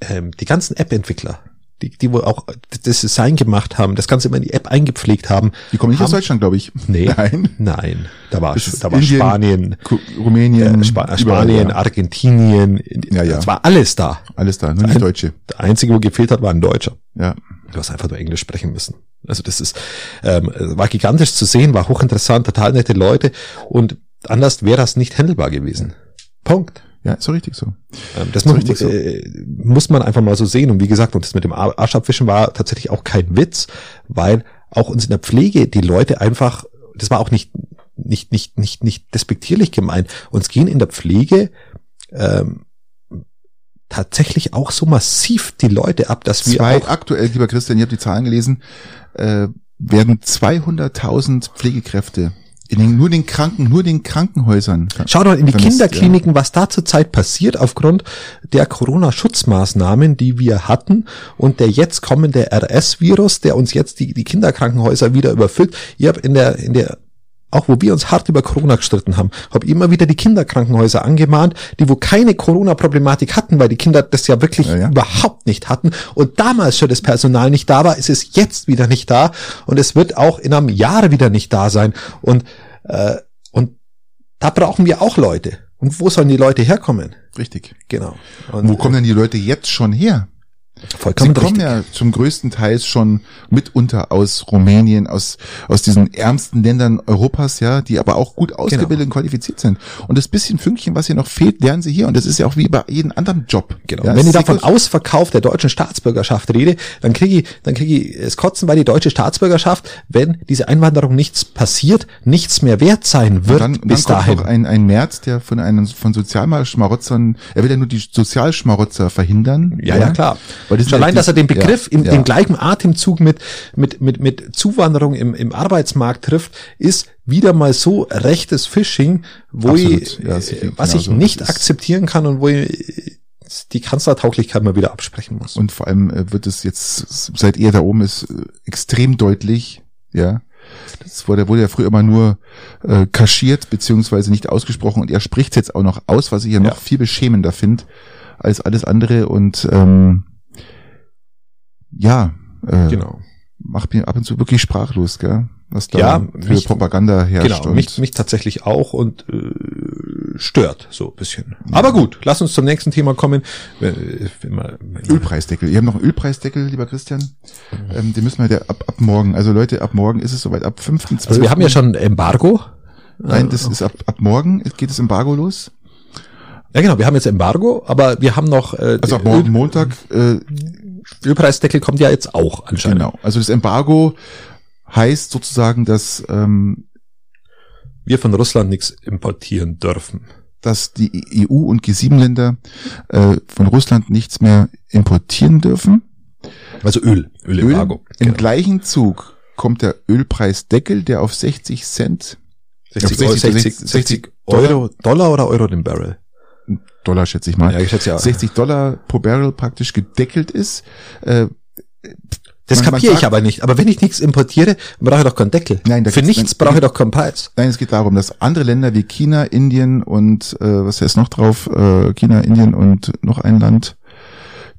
ähm, die ganzen App-Entwickler, die, die wohl auch das Design gemacht haben, das Ganze immer in die App eingepflegt haben. Die kommen nicht aus haben, Deutschland, glaube ich. Nee. Nein. Nein. Da war, da war Indien, Spanien, Rumänien, äh, überall, Spanien, ja. Argentinien, Ja, ja. es war alles da. alles da, nur nicht Ein- Deutsche. Der einzige, wo gefehlt hat, war ein Deutscher. Ja. Du hast einfach nur Englisch sprechen müssen. Also das ist, ähm, war gigantisch zu sehen, war hochinteressant, total nette Leute und anders wäre das nicht handelbar gewesen. Punkt. Ja, ist so richtig so. Ähm, das muss, richtig so. äh, muss man einfach mal so sehen. Und wie gesagt, und das mit dem Ar- Arschabwischen war tatsächlich auch kein Witz, weil auch uns in der Pflege die Leute einfach, das war auch nicht, nicht, nicht, nicht, nicht despektierlich gemeint, uns gehen in der Pflege ähm, tatsächlich auch so massiv die Leute ab, dass wir Zwei, auch aktuell, lieber Christian, ihr habt die Zahlen gelesen, äh, werden 200.000 Pflegekräfte In den, nur den Kranken, nur den Krankenhäusern. Schau doch in die Kinderkliniken, was da zurzeit passiert aufgrund der Corona-Schutzmaßnahmen, die wir hatten und der jetzt kommende RS-Virus, der uns jetzt die, die Kinderkrankenhäuser wieder überfüllt. Ich habe in der, in der auch wo wir uns hart über Corona gestritten haben, habe immer wieder die Kinderkrankenhäuser angemahnt, die wo keine Corona-Problematik hatten, weil die Kinder das ja wirklich Ja, ja. überhaupt nicht hatten und damals schon das Personal nicht da war, ist es jetzt wieder nicht da und es wird auch in einem Jahr wieder nicht da sein und äh, und da brauchen wir auch Leute. Und wo sollen die Leute herkommen? Richtig. Genau. Und Wo kommen denn die Leute jetzt schon her? Sie vollkommen kommen richtig. ja zum größten Teil schon mitunter aus Rumänien, aus, aus diesen ärmsten Ländern Europas, ja, die aber auch gut ausgebildet und qualifiziert sind. Und das bisschen Fünkchen, was hier noch fehlt, lernen sie hier. Und das ist ja auch wie bei jedem anderen Job. Genau. Ja, Wenn ich es da ist von gut. Ausverkauf der deutschen Staatsbürgerschaft rede, dann kriege ich, dann kriege ich es kotzen, weil die deutsche Staatsbürgerschaft, wenn diese Einwanderung nichts passiert, nichts mehr wert sein Und wird dann, dann bis kommt dahin. noch ein, ein März, der von einem von Sozialschmarotzern, er will ja nur die Sozialschmarotzer verhindern. Ja, ja, klar. Weil das Schon allein, dass er den Begriff ja, in ja. dem gleichen Atemzug mit, mit, mit, mit Zuwanderung im, im Arbeitsmarkt trifft, ist wieder mal so rechtes Phishing, wo Absolut. ich, Ja, äh, was ich nicht akzeptieren kann und wo ich die Kanzlertauglichkeit mal wieder absprechen muss. Und vor allem äh, wird es jetzt, seit er da oben ist, äh, extrem deutlich, ja. Das wurde, wurde ja früher immer nur äh, kaschiert, beziehungsweise nicht ausgesprochen und er spricht jetzt auch noch aus, was ich ja noch viel beschämender finde als alles andere und ähm, ja, äh, genau. macht mir ab und zu wirklich sprachlos, gell? Was da Ja, für mich- Propaganda herrscht. Genau, mich, mich tatsächlich auch und äh, stört so ein bisschen. Aber gut, lass uns zum nächsten Thema kommen. Äh, wenn man- Ölpreisdeckel. Wir haben noch einen Ölpreisdeckel, lieber Christian. Ähm, den müssen wir der, ab, ab morgen. Also Leute, ab morgen ist es soweit. Ab 5.12. Also wir haben ja schon Embargo. Nein, das ist ab, ab morgen geht das Embargo los. Ja genau, wir haben jetzt Embargo, aber wir haben noch äh, Also ab morgen Montag, äh, Ölpreisdeckel kommt ja jetzt auch anscheinend. genau. Also das Embargo heißt sozusagen, dass, ähm, Wir von Russland nichts importieren dürfen. dass die EU und G7-Länder äh, von Russland nichts mehr importieren dürfen. Also Öl, Ölembargo. Im Genau. gleichen Zug kommt der Ölpreisdeckel, der auf 60 Cent 60, Ja, Euro, 60, 60, 60 Euro, Dollar oder Euro den Barrel? Dollar, schätze ich mal. Ja, ich schätze ja. 60 Dollar pro Barrel praktisch gedeckelt ist. Äh, Das man- kapiere ich aber nicht. Aber wenn ich nichts importiere, brauche ich doch keinen Deckel. Nein, Für nichts brauche ich doch keinen Preis. Nein, es geht darum, dass andere Länder wie China, Indien und äh, was heißt noch drauf? Äh, China, Indien und noch ein Land.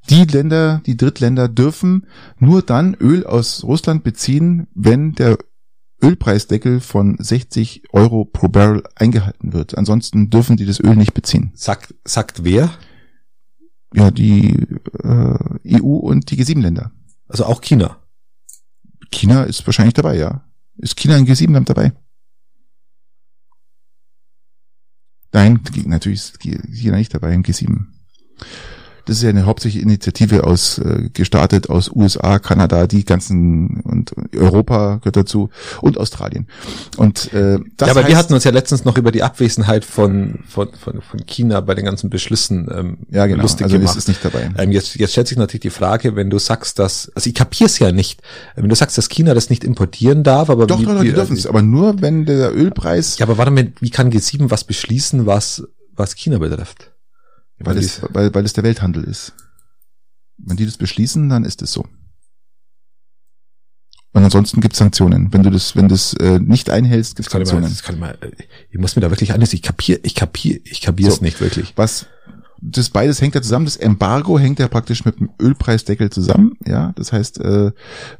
Die Länder, die Drittländer dürfen nur dann Öl aus Russland beziehen, wenn der Ölpreisdeckel von 60 Euro pro Barrel eingehalten wird. Ansonsten dürfen die das Öl nicht beziehen. Sagt, sagt wer? Ja, die äh, EU und die G7-Länder. Also auch China. China ist wahrscheinlich dabei, ja. Ist China ein G7-Land dabei? Nein, natürlich ist China nicht dabei im G7. Das ist ja eine hauptsächliche Initiative aus äh, gestartet aus USA, Kanada, die ganzen und Europa gehört dazu und Australien. Und äh, das ja, aber wir hatten uns ja letztens noch über die Abwesenheit von, von, von, von China bei den ganzen Beschlüssen ähm, ja genau, lustig also gemacht. ist es nicht dabei. Ähm, jetzt, jetzt stellt sich natürlich die Frage, wenn du sagst, dass, also ich kapier's ja nicht, wenn du sagst, dass China das nicht importieren darf, aber Doch, wie, doch, doch, wie, die dürfen es, aber nur wenn der Ölpreis, Ja, aber warte mal, wie kann G7 was beschließen, was, was China betrifft? Weil es, weil, weil es der Welthandel ist. Wenn die das beschließen, dann ist es so. Und ansonsten gibt es Sanktionen. Wenn du das, wenn das äh, nicht einhältst, gibt Das es kann ich mal, Sanktionen. das kann ich mal, ich muss mir da wirklich alles, ich kapier, ich kapier, ich kapier's So. nicht wirklich. Was das beides hängt ja zusammen. Das Embargo hängt ja praktisch mit dem Ölpreisdeckel zusammen. Ja, das heißt, äh,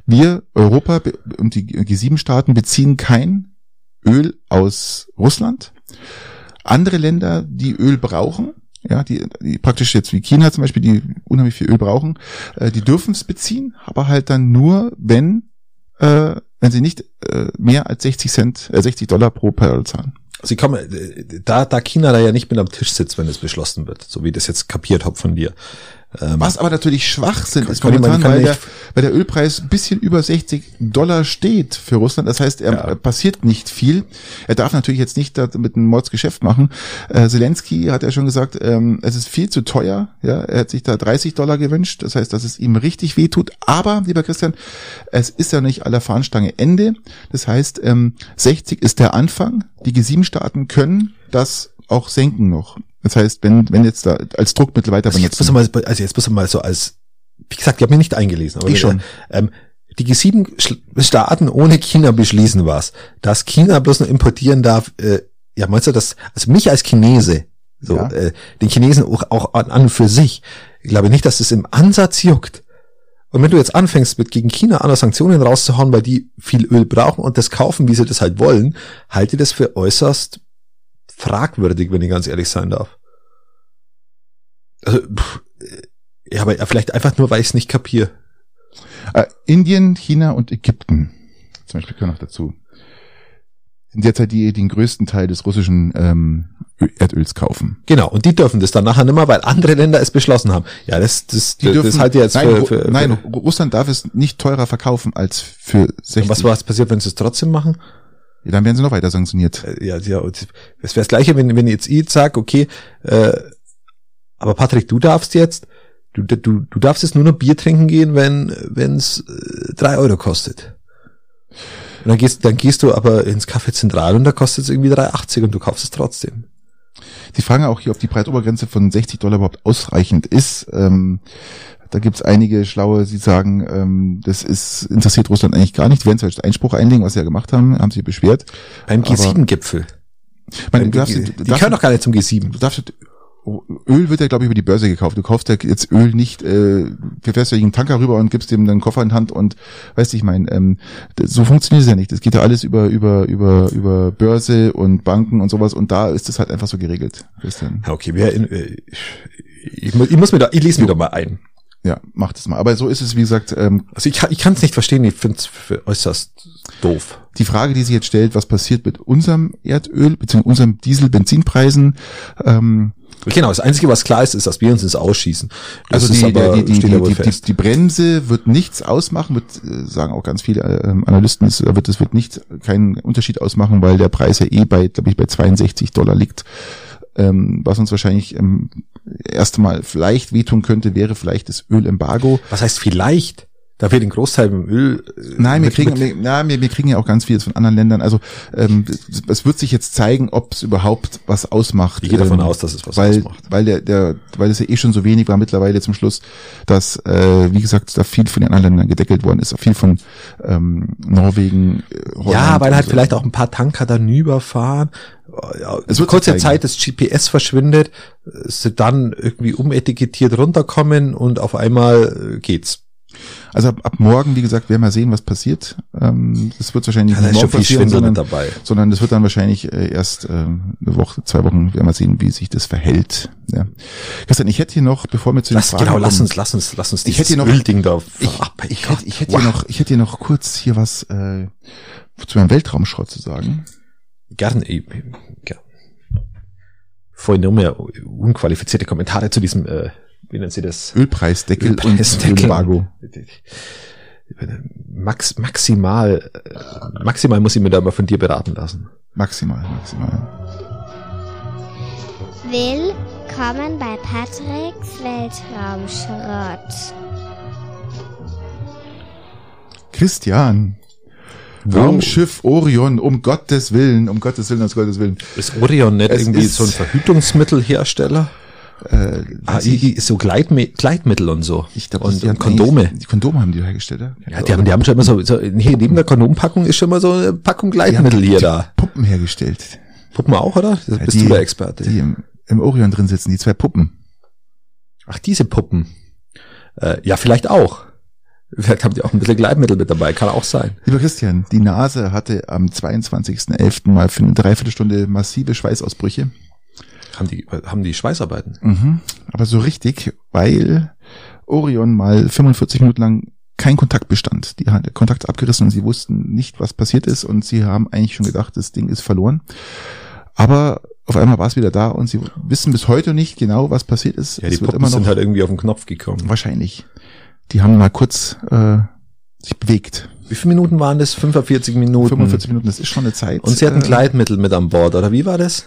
wir Europa und die G7-Staaten beziehen kein Öl aus Russland. Andere Länder, die Öl brauchen, ja, die, die praktisch jetzt wie China zum Beispiel, die unheimlich viel Öl brauchen, äh, die dürfen es beziehen, aber halt dann nur, wenn äh, wenn sie nicht äh, mehr als 60 Cent, äh, 60 Dollar pro Barrel zahlen. Sie kommen, äh, da, da China da ja nicht mit am Tisch sitzt, wenn es beschlossen wird, so wie ich das jetzt kapiert habe von dir, Was aber natürlich Schwachsinn ist kann ich mal- momentan, weil der, weil der Ölpreis ein bisschen über 60 Dollar steht für Russland. Das heißt, er Ja. passiert nicht viel. Er darf natürlich jetzt nicht mit einem Mordsgeschäft machen. Äh, Zelensky hat ja schon gesagt, ähm, es ist viel zu teuer. Ja, er hat sich da 30 Dollar gewünscht. Das heißt, dass es ihm richtig wehtut. Aber, lieber Christian, es ist ja nicht aller Fahnenstange Ende. Das heißt, ähm, 60 ist der Anfang. Die G7-Staaten können das auch senken noch. Das heißt, wenn, wenn jetzt da als Druckmittel weiter Also jetzt benutzen. er mal, also jetzt muss er mal so als, wie gesagt, ich habe mich nicht eingelesen. Aber Ich schon. Ähm, die G7-Staaten ohne China beschließen was, dass China bloß noch importieren darf. Äh, ja, meinst du das? Also mich als Chinese, so Ja. äh, den Chinesen auch, auch an, an und für sich, ich glaube nicht, dass das im Ansatz juckt. Und wenn du jetzt anfängst, mit gegen China andere Sanktionen rauszuhauen, weil die viel Öl brauchen und das kaufen, wie sie das halt wollen, halte ich das für äußerst fragwürdig, wenn ich ganz ehrlich sein darf. Also, pff, ja, aber vielleicht einfach nur, weil ich es nicht kapier. Äh, Indien, China und Ägypten zum Beispiel gehören noch dazu. Sind derzeit die, die den größten Teil des russischen ähm, Erdöls kaufen. Genau, und die dürfen das dann nachher nicht mehr, weil andere Länder es beschlossen haben. Ja, das, das, Die das, dürfen, das halte ich jetzt nein, für, für, nein, Russland darf es nicht teurer verkaufen als für 60. und was was passiert, wenn sie es trotzdem machen? Ja, dann werden sie noch weiter sanktioniert. Äh, Ja, ja, es wäre das gleiche, wenn, wenn jetzt ich sag, okay, äh, aber Patrick, du darfst jetzt, du, du, du darfst jetzt nur noch Bier trinken gehen, wenn es äh, drei Euro kostet. Und dann gehst, dann gehst du aber ins Café Zentral und da kostet es irgendwie 3,80 und du kaufst es trotzdem. Sie fragen auch hier, ob die Preisobergrenze von 60 Dollar überhaupt ausreichend ist. Ähm, da gibt's einige Schlaue, die sagen, ähm, das ist interessiert Russland eigentlich gar nicht. Die werden zwar jetzt Einspruch einlegen, was sie ja gemacht haben, haben sich beschwert. Beim Aber- G7-Gipfel. Man, Die, die, die gehören doch gar nicht zum G7. du darfst Öl wird ja glaube ich über die Börse gekauft. Du kaufst ja jetzt Öl nicht, äh, du fährst ja einen Tanker rüber und gibst dem dann einen Koffer in Hand und weißt du, ich meine, ähm, so funktioniert es ja nicht. Das geht ja alles über über über über Börse und Banken und sowas und da ist es halt einfach so geregelt. Christian. Okay, wer in, äh, ich, mu- ich muss mir da, ich lese mir da mal ein. Ja, mach das mal. Aber so ist es, wie gesagt, ähm, Also ich kann ich kann es nicht verstehen, ich finde es äußerst doof. die Frage, die sich jetzt stellt, was passiert mit unserem Erdöl bzw. unserem Diesel-Benzinpreisen? Ähm, Genau, das Einzige, was klar ist, ist, dass wir uns ins Ausschießen. Das Also die, aber, die, die, die, die, die, die Bremse wird nichts ausmachen, wird, äh, sagen auch ganz viele ähm, Analysten, es wird, es wird nicht keinen Unterschied ausmachen, weil der Preis ja eh bei, glaube ich, bei 62 Dollar liegt. Ähm, was uns wahrscheinlich ähm, erst mal vielleicht wehtun könnte, wäre vielleicht das Ölembargo. Was heißt vielleicht? Da wir den Großteil im Öl. äh, Nein, wir mit- kriegen, mit- wir, na, wir, wir kriegen ja auch ganz vieles von anderen Ländern. Also ähm, es, es wird sich jetzt zeigen, ob es überhaupt was ausmacht. Ich gehe davon ähm, aus, dass es was weil, ausmacht. Weil der, der, weil es ja eh schon so wenig war mittlerweile zum Schluss, dass, äh, wie gesagt, da viel von den anderen Ländern gedeckelt worden ist, viel von ähm, Norwegen, äh, Holland Ja, weil halt so. vielleicht auch ein paar Tanker da rüberfahren. Ja, Es wird wird kurze sich zeigen. Zeit das GPS verschwindet, sie dann irgendwie umetikettiert runterkommen und auf einmal äh, geht's. Also ab, ab morgen, wie gesagt, werden wir sehen, was passiert. Ähm, das wird wahrscheinlich Ja, nicht morgen passieren, sondern, dabei. sondern das wird dann wahrscheinlich äh, erst äh, eine Woche, zwei Wochen, werden wir sehen, wie sich das verhält. Ja. Christian, ich hätte hier noch, bevor wir zu den Lass, Fragen genau, lass uns, lass uns, lass uns Ich hätte hier noch- Ölding da. Ich, ich, Gott. hätte, ich, hätte Wow. hier noch, ich hätte hier noch kurz hier was äh, zu meinem Weltraumschrott zu sagen. Gerne, ich- gern. Vorhin nur mehr unqualifizierte Kommentare zu diesem, äh, wie nennt sie das? Ölpreisdeckel und Ölpreisdeckel. Ölembargo. Max, maximal, maximal muss ich mir da mal von dir beraten lassen. Maximal, maximal. Willkommen bei Patricks Weltraumschrott. Christian. Raumschiff Orion, um Gottes Willen, um Gottes Willen, aus Gottes Willen. Ist Orion nicht Es irgendwie ist- so ein Verhütungsmittelhersteller? Äh, Ah, weiß ich, i- i- so Gleitme Gleitmittel und so. ich glaub, und, die und Kondome. Die Kondome haben die hergestellt, ja? Ja, die haben, die haben schon immer so, so hier neben der Kondompackung ist schon mal so eine Packung Gleitmittel hier da. Puppen hergestellt. Puppen auch, oder? Das bist die, du der Experte. Die im, im Orion drin sitzen, die zwei Puppen. Ach, diese Puppen. Äh, ja, vielleicht auch. Vielleicht haben die auch ein bisschen Gleitmittel mit dabei, kann auch sein. Lieber Christian, die NASA hatte am 22.11. mal für eine Dreiviertelstunde massive Schweißausbrüche. Haben die, haben die Schweißarbeiten? Mhm. Aber so richtig, weil Orion mal 45 Minuten lang kein Kontakt bestand. Die hat Kontakt abgerissen und sie wussten nicht, was passiert ist und sie haben eigentlich schon gedacht, das Ding ist verloren. Aber auf einmal war es wieder da und sie wissen bis heute nicht genau, was passiert ist. Ja, die es wird Puppen sind halt irgendwie auf den Knopf gekommen. wahrscheinlich. Die haben mal kurz äh, sich bewegt. Wie viele Minuten waren das? 45 Minuten. 45 Minuten, das ist schon eine Zeit. Und sie hatten Äh, Gleitmittel mit an Bord, oder wie war das?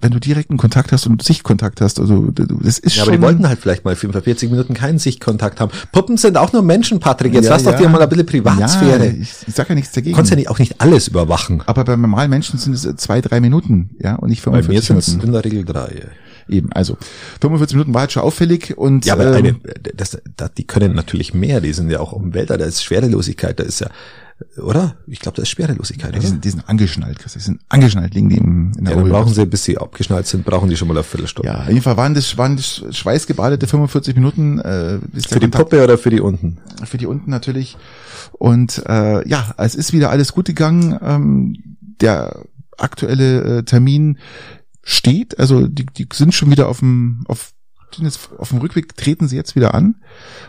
wenn du direkten Kontakt hast und Sichtkontakt hast, also du- du- das ist Ja, schon. aber die wollten halt vielleicht mal 45 Minuten keinen Sichtkontakt haben. Puppen sind auch nur Menschen, Patrick. Jetzt Ja, lass doch ja. dir mal ein bisschen Privatsphäre. Ja, ich, ich sag ja nichts du dagegen. kannst ja nicht, auch nicht alles überwachen. aber bei normalen Menschen sind es äh, zwei, drei Minuten, ja, und nicht Bei mir 45 sind es Minuten. in der Regel drei. Eben, also 45 Minuten war halt schon auffällig und Ja, aber ähm, eine, das, das, die können natürlich mehr. Die sind ja auch um Welt, da ist Schwerelosigkeit, da ist ja, oder? Ich glaube, da ist Schwerelosigkeit, die oder? sind, die sind angeschnallt, Chris, die sind angeschnallt, liegen die im, in der Ja, dann brauchen sie, bis sie abgeschnallt sind, brauchen die schon mal eine Viertelstunde. Ja, auf jeden Fall waren das, waren das schweißgebadete 45 Minuten. Äh, der Für die Kontakt- Puppe oder für die unten? für die unten natürlich. Und äh, ja, es ist wieder alles gut gegangen. Ähm, der aktuelle äh, Termin steht, also die, die sind schon wieder auf dem auf jetzt auf dem Rückweg treten sie jetzt wieder an.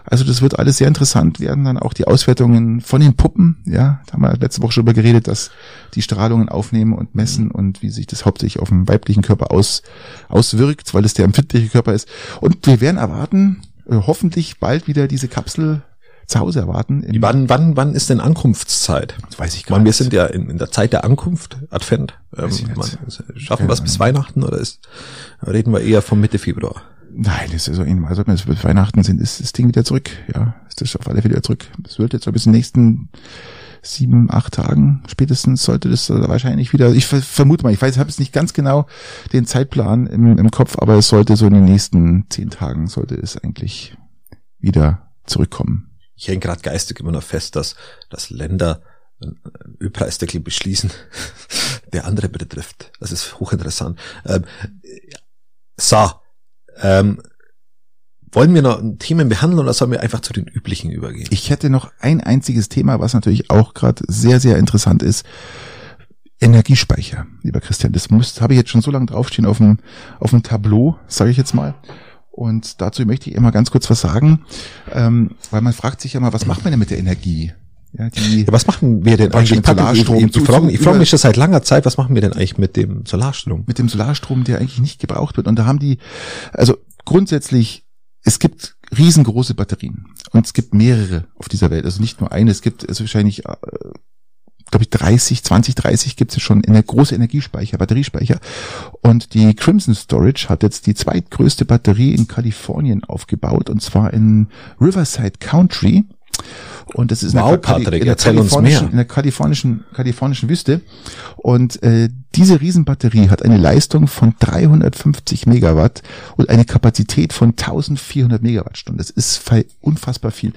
Also das wird alles sehr interessant werden. Dann auch die Auswertungen von den Puppen. Ja, da haben wir letzte Woche schon drüber geredet, dass die Strahlungen aufnehmen und messen und wie sich das hauptsächlich auf dem weiblichen Körper aus, auswirkt, weil es der empfindliche Körper ist. Und wir werden erwarten, äh, hoffentlich bald wieder diese Kapsel zu Hause erwarten. Wann, wann, wann ist denn Ankunftszeit? weiß ich gar Man, wir nicht. sind ja in, in der Zeit der Ankunft, Advent. Ähm, man, schaffen wir es bis Weihnachten oder ist, reden wir eher von Mitte Februar? Nein, das ist so eben, also wenn es bis Weihnachten sind, ist das Ding wieder zurück. Ja, ist das auf alle Fälle wieder zurück. Es wird jetzt so bis in den nächsten sieben, acht Tagen spätestens sollte das wahrscheinlich wieder, ich ver- vermute mal, ich weiß, ich habe jetzt nicht ganz genau den Zeitplan im, im Kopf, aber es sollte so in den nächsten zehn Tagen sollte es eigentlich wieder zurückkommen. Ich hänge gerade geistig immer noch fest, dass, dass Länder einen Ölpreisdeckel beschließen, der andere betrifft. Das ist hochinteressant. Ähm, so, ähm, wollen wir noch Themen behandeln oder sollen wir einfach zu den üblichen übergehen? Ich hätte noch ein einziges Thema, was natürlich auch gerade sehr, sehr interessant ist. Energiespeicher, lieber Christian. Das muss, habe ich jetzt schon so lange draufstehen auf dem, auf dem Tableau, sage ich jetzt mal. Und dazu möchte ich immer ganz kurz was sagen, ähm, weil man fragt sich ja mal, was macht man denn mit der Energie? Ja, die, Ja, was machen wir denn eigentlich? Patrick, Solarstrom ich, ich, ich frage ich frag über- mich schon seit langer Zeit, was machen wir denn eigentlich mit dem Solarstrom? mit dem Solarstrom, der eigentlich nicht gebraucht wird. Und da haben die, also grundsätzlich, es gibt riesengroße Batterien und es gibt mehrere auf dieser Welt. Also nicht nur eine, es gibt also wahrscheinlich, äh, glaube ich, 30, 20, 30 gibt es schon eine große Energiespeicher, Batteriespeicher. Und die Crimson Storage hat jetzt die zweitgrößte Batterie in Kalifornien aufgebaut und zwar in Riverside Country. Und das ist in, Wow, der, Kali- Patrick, in, der kalifornischen, in der kalifornischen, kalifornischen Wüste. Und äh, diese Riesenbatterie hat eine Leistung von 350 Megawatt und eine Kapazität von 1400 Megawattstunden. Das ist unfassbar viel.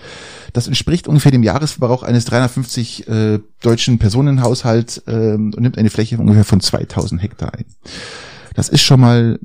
Das entspricht ungefähr dem Jahresverbrauch eines 350 äh, deutschen Personenhaushalts ähm, und nimmt eine Fläche von ungefähr von 2000 Hektar ein. Das ist schon mal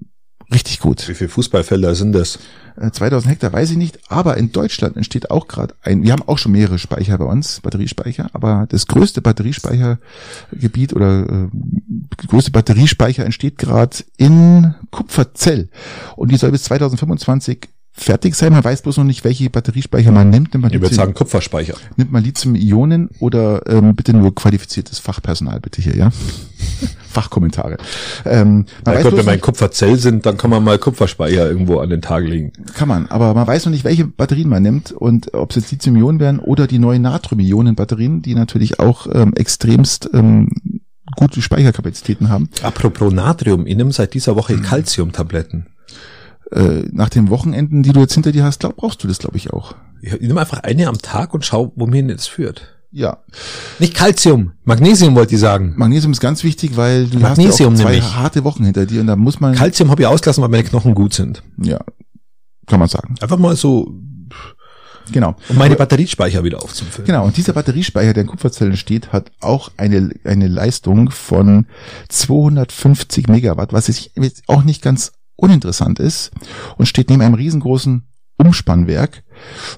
richtig gut. Wie viele Fußballfelder sind das? Äh, 2000 Hektar weiß ich nicht, aber in Deutschland entsteht auch gerade ein, wir haben auch schon mehrere Speicher bei uns, Batteriespeicher, aber das größte Batteriespeichergebiet oder äh, größte Batteriespeicher entsteht gerade in Kupferzell und die soll bis 2025 fertig sein. Man weiß bloß noch nicht, welche Batteriespeicher man nimmt. Nimmt man, Ich würde sagen Kupferspeicher. nimmt man Lithium-Ionen oder ähm, bitte nur qualifiziertes Fachpersonal, bitte hier, ja? Fachkommentare. Ähm, man weiß bloß wenn wir in Kupferzell sind, dann kann man mal Kupferspeicher irgendwo an den Tag legen. Kann man, aber man weiß noch nicht, welche Batterien man nimmt und ob es jetzt Lithium-Ionen werden oder die neuen Natrium-Ionen-Batterien, die natürlich auch ähm, extremst ähm, gute Speicherkapazitäten haben. Apropos Natrium, ich nehme seit dieser Woche Calcium-Tabletten. Äh, nach den Wochenenden, die du jetzt hinter dir hast, glaub, brauchst du das, glaube ich, auch. Ich nehme einfach eine am Tag und schau, wo mir das führt. Ja, Nicht Calcium, Magnesium wollte ich sagen. Magnesium ist ganz wichtig, weil du Magnesium hast ja auch zwei nämlich. harte Wochen hinter dir und da muss man, Calcium habe ich ausgelassen, weil meine Knochen gut sind. ja, kann man sagen. Einfach mal so, Genau. um meine Batteriespeicher wieder aufzufüllen. Genau, und dieser Batteriespeicher, der in Kupferzellen steht, hat auch eine, eine Leistung von 250 Megawatt, was jetzt auch nicht ganz uninteressant ist und steht neben einem riesengroßen Umspannwerk.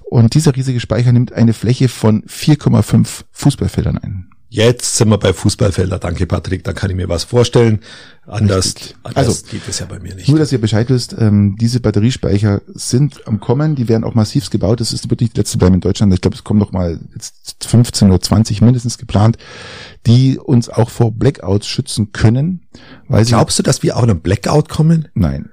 Und dieser riesige Speicher nimmt eine Fläche von 4,5 Fußballfeldern ein. Jetzt sind wir bei Fußballfelder. Danke, Patrick. Da kann ich mir was vorstellen. Anders, anders Also, geht es ja bei mir nicht. Nur, dass ihr Bescheid wisst, ähm, diese Batteriespeicher sind am Kommen, die werden auch massivst gebaut. Das ist wirklich die letzte Bleiben in Deutschland. Ich glaube, es kommen noch mal jetzt 15 oder 20 mindestens geplant, die uns auch vor Blackouts schützen können. Weil Glaubst du, dass wir auch in einen Blackout kommen? nein.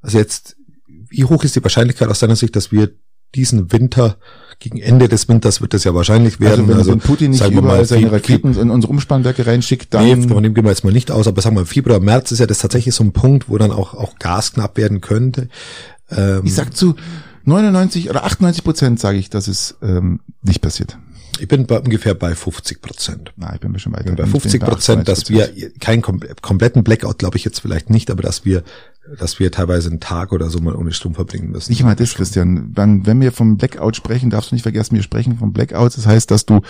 Also jetzt, wie hoch ist die Wahrscheinlichkeit aus deiner Sicht, dass wir diesen Winter, gegen Ende des Winters wird es ja wahrscheinlich werden. Also wenn, wenn Putin nicht überall mal, seine Raketen in unsere Umspannwerke reinschickt, Nee, dann von dem gehen wir jetzt mal nicht aus, aber sagen wir, Februar, März ist ja das tatsächlich so ein Punkt, wo dann auch, auch Gas knapp werden könnte. Ähm, ich sag zu 99 oder 98 Prozent sage ich, dass es ähm, nicht passiert. ich bin bei, ungefähr bei 50 Prozent. Na, ich bin mir schon weiter. bin bei Ich bin 50 Prozent, dass 98%. wir keinen kom kompletten Blackout, glaube ich jetzt vielleicht nicht, aber dass wir, dass wir teilweise einen Tag oder so mal ohne Strom verbringen müssen. Nicht immer das, Christian. Wenn, wenn wir vom Blackout sprechen, darfst du nicht vergessen, wir sprechen vom Blackout. Das heißt, dass du,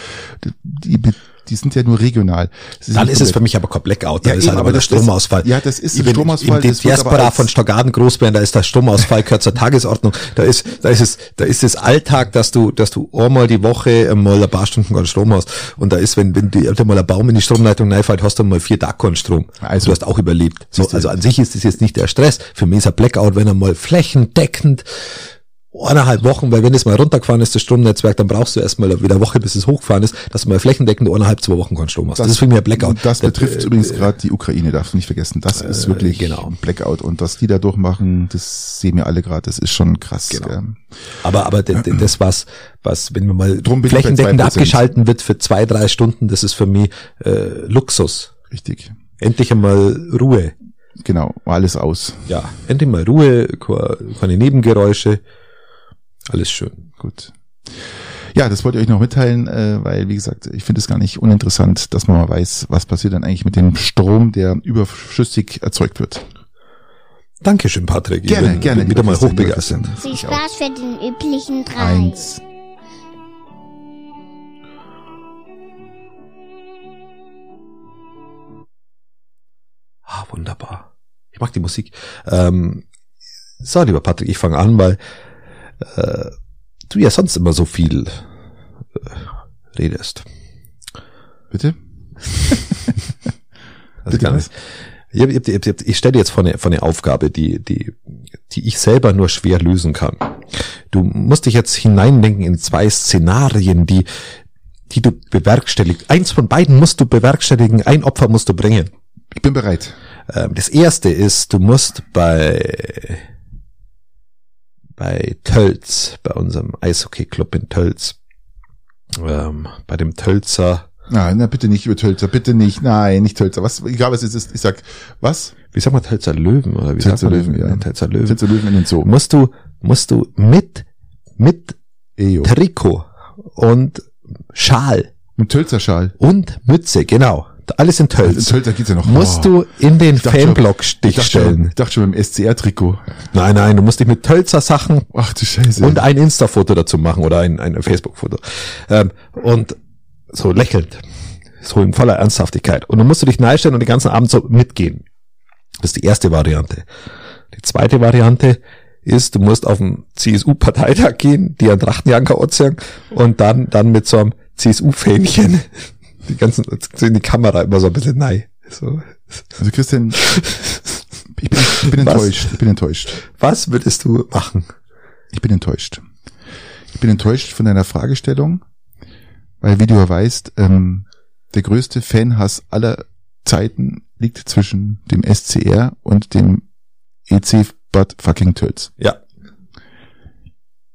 die, die sind ja nur regional. Das Dann ist es für mich aber kein Blackout, dann Ja, ist eben, halt aber der Stromausfall. ja, das ist Ich ein Stromausfall, aber Diaspora von Stockarden Großbären, da ist der Stromausfall gehört zur Tagesordnung. Da ist, da ist es, da ist es Alltag, dass du, dass du einmal die Woche mal ein paar Stunden keinen Strom hast. Und da ist, wenn, wenn dir mal ein Baum in die Stromleitung reinfällt, hast du mal vier Tage keinen Strom. Also- du hast auch überlebt. So, du. also an sich ist das jetzt nicht der Stress. Für mich ist ein Blackout, wenn er mal flächendeckend eineinhalb Wochen, weil wenn es mal runtergefahren ist, das Stromnetzwerk, dann brauchst du erstmal wieder eine Woche, bis es hochgefahren ist, dass du mal flächendeckend eineinhalb, zwei Wochen keinen Strom hast. Das, ist für mich ein Blackout. Das betrifft äh, übrigens gerade die Ukraine, darfst du nicht vergessen. Das ist wirklich genau. ein Blackout. Und was die da durchmachen, das sehen wir alle gerade. Das ist schon krass. Genau. gell. Aber, aber das, was, was, wenn man mal Drum flächendeckend 2%. abgeschalten wird für zwei, drei Stunden, das ist für mich äh, Luxus. Richtig. Endlich einmal Ruhe. Genau. Alles aus. Ja, endlich mal Ruhe, ke- keine Nebengeräusche. Alles schön. Gut. Ja, das wollte ich euch noch mitteilen, äh, weil, wie gesagt, ich finde es gar nicht uninteressant, dass man mal weiß, was passiert dann eigentlich mit dem Strom, der überschüssig erzeugt wird. Dankeschön, Patrick. Ich Gerne, bin, gerne. Bin wieder mal hochbegeistert. Viel. Spaß für den üblichen drei. Eins. Ah, wunderbar. Ich mag die Musik. Ähm, so, lieber Patrick, ich fange an, weil äh, du ja sonst immer so viel äh, redest. Bitte? Also Bitte gar was? Ich, ich, ich, hab- ich stelle dir jetzt vor eine, vor eine Aufgabe, die, die, die ich selber nur schwer lösen kann. Du musst dich jetzt hineindenken in zwei Szenarien, die, die du bewerkstelligst. Eins von beiden musst du bewerkstelligen, ein Opfer musst du bringen. Ich bin bereit. Ähm, das erste ist, du musst bei, bei Tölz, bei unserem Eishockey-Club in Tölz, ähm, bei dem Tölzer, Nein, na bitte nicht über Tölzer, bitte nicht. Nein, nicht Tölzer. Was? Egal was es ist. Ich sag, was? wie sagt man Tölzer Löwen oder wie Tölzer sagt man Löwen, ja. Tölzer Löwen. Tölzer Löwen in den Zoo. musst du, musst du mit, mit Ejo. Trikot und Schal Mit Tölzerschal. und Mütze, genau. Alles in In Tölz. Tölzer geht's ja noch. Musst Oh. du in den Ich Fanblock Ich Stich dachte, schon, stellen. ich dachte schon beim SCR-Trikot. Nein, nein, du musst dich mit Tölzer Sachen Ach du Scheiße. und ein Insta-Foto dazu machen oder ein, ein Facebook-Foto. Ähm, und so lächelnd. So in voller Ernsthaftigkeit. Und dann musst du dich neistellen und den ganzen Abend so mitgehen. Das ist die erste Variante. Die zweite Variante ist, du musst auf den CSU-Parteitag gehen, die an Trachtenjanker anziehen und dann, dann mit so einem CSU-Fähnchen die ganzen, in die Kamera immer so ein bisschen nein. So. Also Christian, ich bin, ich bin enttäuscht. Ich bin enttäuscht. Was würdest du machen? Ich bin enttäuscht. Ich bin enttäuscht von deiner Fragestellung, weil wie du ja weißt, ähm, der größte Fanhass aller Zeiten liegt zwischen dem SCR und dem EC Bad fucking Tölz. Ja.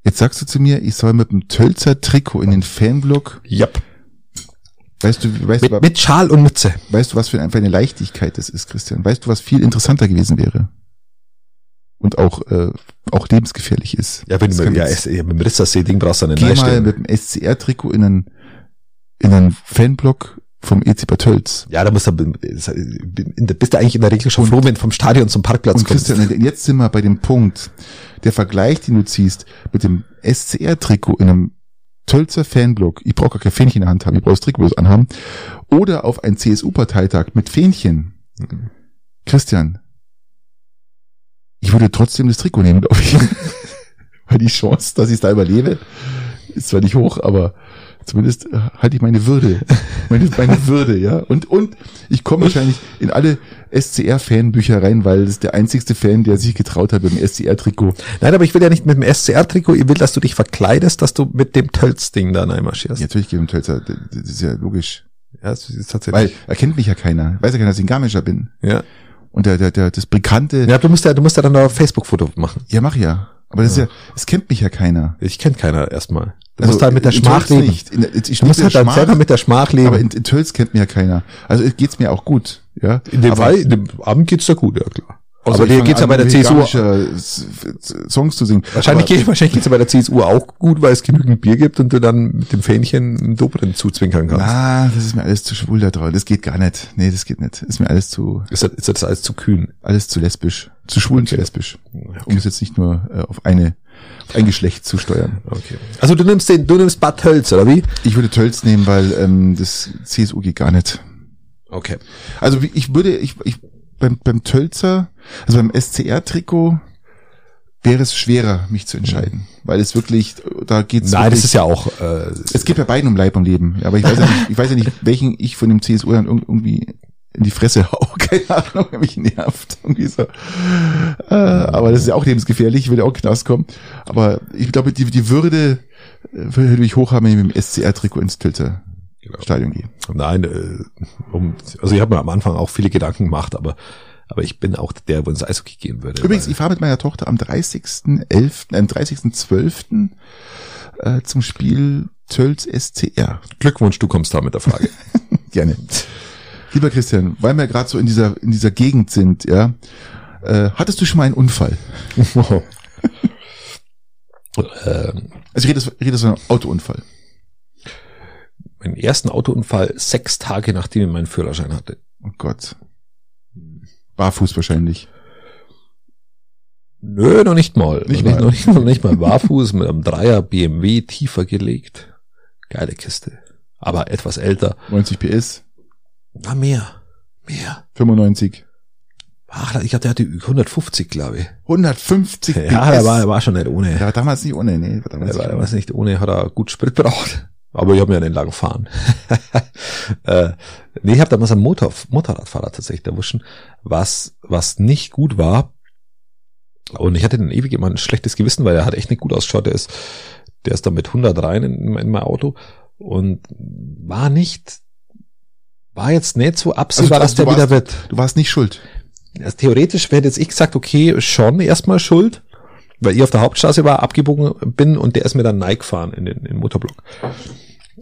Jetzt sagst du zu mir, ich soll mit dem Tölzer Trikot in den Fanblock, Yep. Weißt du, weißt, Mit, du, mit Schal und Mütze. weißt du, was für eine, eine Leichtigkeit das ist, Christian? Weißt du, was viel interessanter gewesen wäre? Und auch, äh, auch lebensgefährlich ist. Ja, wenn Das du mit, ja, mit dem Rissersee-Ding brauchst du einen Geh mal mit dem SCR-Trikot in einen, in einen Fanblock vom EC Bad Tölz. Ja, da musst du, bist du eigentlich in der Regel schon froh, wenn du vom Stadion zum Parkplatz Und kommst. Christian, jetzt sind wir bei dem Punkt, der Vergleich, den du ziehst, mit dem SCR-Trikot in einem Tölzer Fanblock, ich brauche gar kein Fähnchen in der Hand haben, ich brauche das Trikot bloß anhaben, oder auf einen CSU-Parteitag mit Fähnchen. Christian, ich würde trotzdem das Trikot nehmen, glaube ich. Weil die Chance, dass ich es da überlebe, ist zwar nicht hoch, aber zumindest äh, halte ich meine Würde, meine, meine Würde, ja. Und und ich komme wahrscheinlich in alle SCR-Fanbücher rein, weil das ist der einzigste Fan, der sich getraut hat mit dem SCR-Trikot. Nein, aber ich will ja nicht mit dem SCR-Trikot, ich will, dass du dich verkleidest, dass du mit dem Tölz-Ding da reinmarschierst. Ja, natürlich gegen Tölzer, das das ist ja logisch. Ja, das ist Weil tatsächlich. erkennt mich ja keiner. Weiß ja keiner, dass ich ein Garmischer bin. ja. Und der, der, der, das bekannte, ja, du musst ja, du musst ja dann noch ein Facebook-Foto machen. ja, mach ja. Aber das ist ja, es kennt mich ja keiner. Ich kenn keiner erstmal. Du Also, musst halt mit der Schmach leben. Nicht. In, ich Du musst halt dann selber mit der Schmach leben. aber in, in Tölz kennt mir ja keiner. Also geht's mir auch gut, ja. in dem aber, Fall, in dem Abend geht's da gut, ja klar. außer aber dir geht's ja bei der CSU. Songs zu singen. Wahrscheinlich, geht, wahrscheinlich geht's ja bei der CSU auch gut, weil es genügend Bier gibt und du dann mit dem Fähnchen einen Dobrindt zuzwinkern kannst. Na, das ist mir alles zu schwul da drauf. Das geht gar nicht. Nee, das geht nicht. Ist mir alles zu, Ist das, ist das alles zu kühn? alles zu lesbisch. Zu schwul und zu lesbisch. Um es jetzt nicht nur äh, auf eine, auf ein Geschlecht zu steuern. Okay. Also du nimmst den, du nimmst Bad Tölz, oder wie? Ich würde Tölz nehmen, weil ähm, das CSU geht gar nicht. Okay. Also ich würde, ich, ich beim, beim Tölzer, also beim SCR-Trikot wäre es schwerer, mich zu entscheiden. Weil es wirklich, da geht's Nein, wirklich, das ist ja auch, äh, Es geht bei beiden um Leib und Leben. Ja, aber ich weiß ja nicht, ich weiß ja nicht, welchen ich von dem CSU dann irg- irgendwie in die Fresse hau. Keine Ahnung, wer mich nervt. Irgendwie so. Äh, aber das ist ja auch lebensgefährlich, ja auch Knast kommen. Aber ich glaube, die, die Würde äh, würde ich hoch haben, wenn ich mit dem SCR-Trikot ins Tölzer Genau. Stadion gehe. Nein, äh, um, also ich habe mir am Anfang auch viele Gedanken gemacht, aber aber ich bin auch der, wo ins Eishockey gehen würde. Übrigens, weil- ich fahre mit meiner Tochter am 30.11., äh, am 30.12. Äh, zum Spiel Tölz SCR. Glückwunsch, du kommst da mit der Frage. Gerne. Lieber Christian, weil wir gerade so in dieser, in dieser Gegend sind, ja, äh, hattest du schon mal einen Unfall? ähm, Also ich rede, rede so einen Autounfall. Meinen ersten Autounfall sechs Tage nachdem ich meinen Führerschein hatte. Oh Gott. Barfuß wahrscheinlich. Nö, noch nicht mal. Nicht noch, mal. Nicht, noch, nicht, mal barfuß mit einem Dreier BMW tiefer gelegt. Geile Kiste. Aber etwas älter. 90 PS, Na, mehr. Mehr. 95, Ach, ich hatte, der hatte 150, glaube ich. 150 PS. Ja, der war, der war schon nicht ohne. Der war damals nicht ohne, nee. War damals Der war, nicht der ohne. war nicht ohne, hat er gut Sprit braucht. Aber ich habe mir einen lang gefahren. äh, nee, ich habe damals einen Motor, Motorradfahrer tatsächlich erwischen, was, was nicht gut war. Und ich hatte dann ewig immer ein schlechtes Gewissen, weil er hat echt nicht gut ausgeschaut. Der ist, der ist dann mit 100 rein in, in mein Auto und war nicht, war jetzt nicht so absehbar, Also, dass der wieder wird. Du warst nicht schuld. Also theoretisch hätte jetzt ich gesagt, okay, schon erstmal schuld, weil ich auf der Hauptstraße war, abgebogen bin und der ist mir dann Nike gefahren in den, in den Motorblock.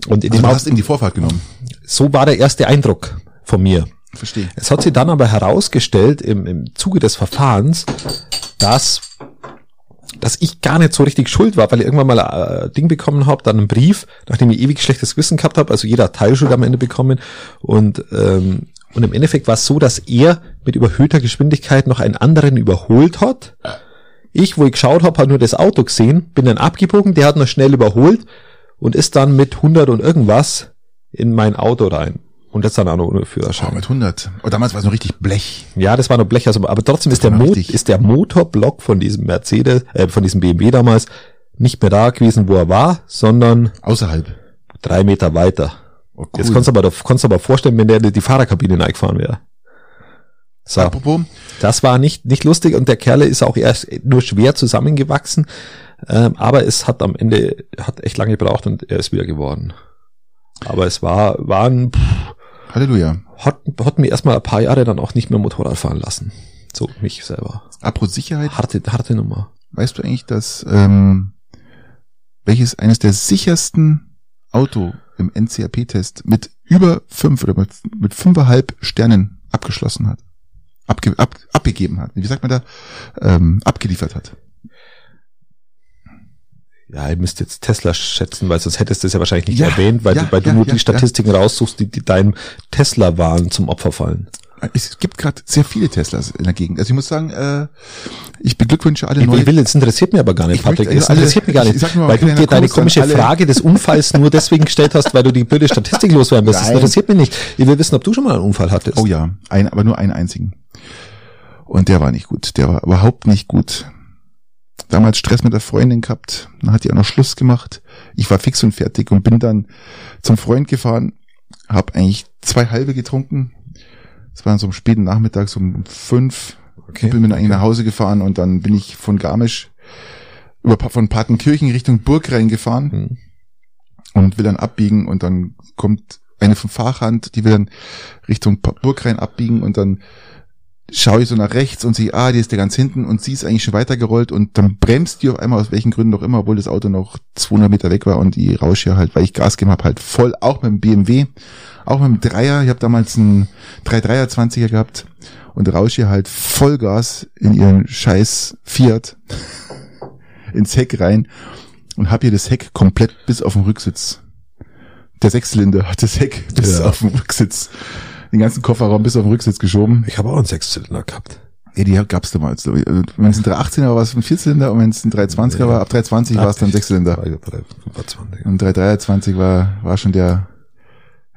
Und in Also dem du hast ihm die Vorfahrt genommen. so war der erste Eindruck von mir. Verstehe. Es hat sich dann aber herausgestellt im, im Zuge des Verfahrens, dass dass ich gar nicht so richtig schuld war, weil ich irgendwann mal ein äh, Ding bekommen habe, dann einen Brief, nachdem ich ewig schlechtes Gewissen gehabt habe, also jeder hat Teilschuld am Ende bekommen und ähm, und im Endeffekt war es so, dass er mit überhöhter Geschwindigkeit noch einen anderen überholt hat. Ich, wo ich geschaut habe, habe nur das Auto gesehen, bin dann abgebogen, der hat noch schnell überholt und ist dann mit 100 und irgendwas in mein Auto rein. Und das dann auch noch ohne Oh, Führerschein. mit 100. Oh, damals war es noch richtig Blech. Ja, das war noch Blech, also, aber trotzdem ist der, Mo richtig. ist der Motorblock von diesem Mercedes, äh, von diesem BMW damals nicht mehr da gewesen, wo er war, sondern Außerhalb. drei Meter weiter. Oh, cool. Jetzt kannst du aber, kannst du aber vorstellen, wenn der in die Fahrerkabine reingefahren wäre. So, Apropos, das war nicht, nicht lustig und der Kerle ist auch erst nur schwer zusammengewachsen, ähm, aber es hat am Ende, hat echt lange gebraucht und er ist wieder geworden. Aber es war, war ein, pff, Halleluja. hat, hat mir erstmal ein paar Jahre dann auch nicht mehr Motorrad fahren lassen. So, mich selber. Apropos Sicherheit, Harte, harte Nummer. weißt du eigentlich, dass ähm, welches eines der sichersten Auto im NCAP-Test mit über fünf oder mit, mit fünfeinhalb Sternen abgeschlossen hat? Abge, ab, abgegeben hat. Wie sagt man da? Ähm, abgeliefert hat. Ja, ihr müsst jetzt Tesla schätzen, weil sonst hättest du es ja wahrscheinlich nicht Ja, erwähnt, weil, ja, du, weil ja, du nur die Statistiken raussuchst, die, die deinem Tesla-Wahn zum Opfer fallen. Es gibt gerade sehr viele Teslas in der Gegend. Also ich muss sagen, äh, ich beglückwünsche alle Ich, neue. ich will, das interessiert mich aber gar nicht, Ich Patrick. Das alle- interessiert mich gar ich nicht, mal, weil du dir deine komische Frage des Unfalls nur deswegen gestellt hast, weil du die blöde Statistik loswerden willst. Das interessiert mich nicht. Ich will wissen, ob du schon mal einen Unfall hattest. Oh ja, ein, aber nur einen einzigen. Und der war nicht gut. Der war überhaupt nicht gut. Damals Stress mit der Freundin gehabt, dann hat die auch noch Schluss gemacht. Ich war fix und fertig und bin dann zum Freund gefahren, habe eigentlich zwei halbe getrunken. Es war so am späten Nachmittag, so um fünf. Okay. Bin mit eigentlich nach Hause gefahren und dann bin ich von Garmisch über von Patenkirchen Richtung Burg reingefahren Hm. und will dann abbiegen und dann kommt eine vom Fahrrand, die will dann Richtung Pa- Burg rein abbiegen und dann schaue ich so nach rechts und sehe, ah, die ist ja ganz hinten und sie ist eigentlich schon weitergerollt und dann bremst die auf einmal, aus welchen Gründen auch immer, obwohl das Auto noch 200 Meter weg war und die rauscht ja halt, weil ich Gas gegeben habe, halt voll, auch mit dem BMW, auch mit dem Dreier, ich habe damals einen 323er gehabt und rausche hier halt Vollgas in ihren scheiß Fiat ins Heck rein und habe hier das Heck komplett bis auf den Rücksitz. Der Sechszylinder hat das Heck bis Ja. auf den Rücksitz, den ganzen Kofferraum bis auf den Rücksitz geschoben. Ich habe auch einen Sechszylinder gehabt. Ja, die gab's damals. Wenn es ein 318er war, war es ein Vierzylinder und wenn es ein 320er war, ab 320 war es dann Sechszylinder. 320. Und 323 war, war schon der,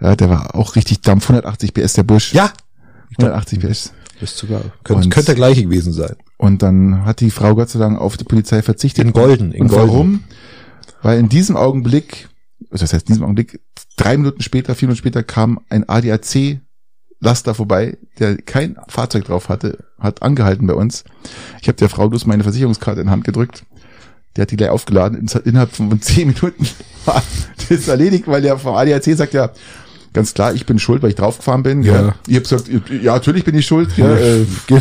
ja, der war auch richtig Dampf, 180 PS, der Busch. Ja, 180 PS. ist sogar. Könnte, Und- könnte der gleiche gewesen sein. Und dann hat die Frau Gott sei Dank auf die Polizei verzichtet. In Golden, in Und Golden. warum? Weil in diesem Augenblick, was heißt in diesem Augenblick, drei Minuten später, vier Minuten später kam ein ADAC Laster vorbei, der kein Fahrzeug drauf hatte, hat angehalten bei uns. Ich habe der Frau bloß meine Versicherungskarte in die Hand gedrückt. Der hat die gleich aufgeladen. In- Innerhalb von zehn Minuten war das erledigt, weil der vom ADAC sagt ja, ganz klar, ich bin schuld, weil ich draufgefahren bin. Ja. Ja. Ich habe gesagt, ja, natürlich bin ich schuld. Ja, äh,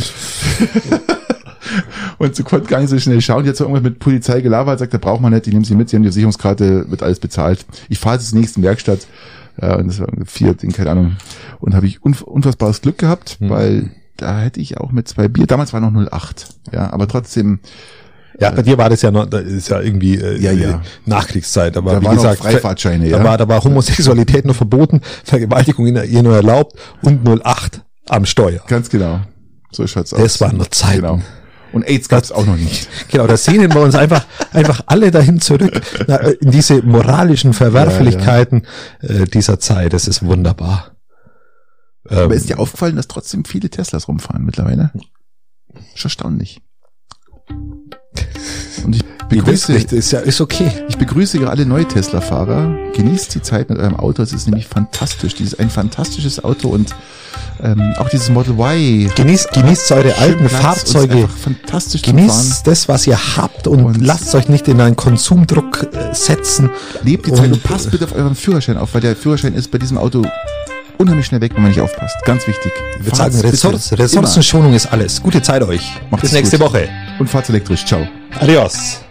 und sie konnte gar nicht so schnell schauen. Jetzt hat irgendwas mit Polizei gelabert, sagt, da braucht man nicht, die nehmen sie mit, sie haben die Versicherungskarte, wird alles bezahlt. Ich fahre jetzt zur nächsten Werkstatt. Ja, und das war vier, Ding, keine Ahnung. Und habe ich unf unfassbares Glück gehabt, Hm. weil da hätte ich auch mit zwei Bier, damals war noch 08, ja, aber trotzdem, Ja, bei dir war das ja noch, da ist ja irgendwie äh, Ja, ja. Nachkriegszeit, aber Da wie gesagt, Freifahrtscheine, da ja. war, da war Homosexualität nur verboten, Vergewaltigung in ihr nur erlaubt und 08 am Steuer. ganz genau, so schaut's aus. Das waren noch Zeiten. Genau. Und AIDS gab's auch noch nicht. Genau, da sehnen wir uns einfach, einfach alle dahin zurück, äh, in diese moralischen Verwerflichkeiten Äh, dieser Zeit. Das ist wunderbar. Ähm, Aber ist dir aufgefallen, dass trotzdem viele Teslas rumfahren mittlerweile? Ist erstaunlich. Und ich begrüße, nicht, ist ja, ist okay. ich begrüße gerade alle neue Tesla-Fahrer. Genießt die Zeit mit eurem Auto. Es ist nämlich fantastisch. Dieses ein fantastisches Auto und ähm, auch dieses Model Y. Genießt, genießt eure alten Platz Fahrzeuge. fantastisch. Genießt das, was ihr habt und, Und- lasst euch nicht in einen Konsumdruck äh, setzen. Lebt die Zeit Und- und passt bitte auf euren Führerschein auf, weil der Führerschein ist bei diesem Auto unheimlich schnell weg, wenn man nicht aufpasst. Ganz wichtig. Ich würde Fahrt's sagen, bitte Ressource, immer. Ressourcenschonung ist alles. Gute Zeit euch. Macht's Bis nächste gut. Woche. Und fahrt's elektrisch. Ciao. Adios.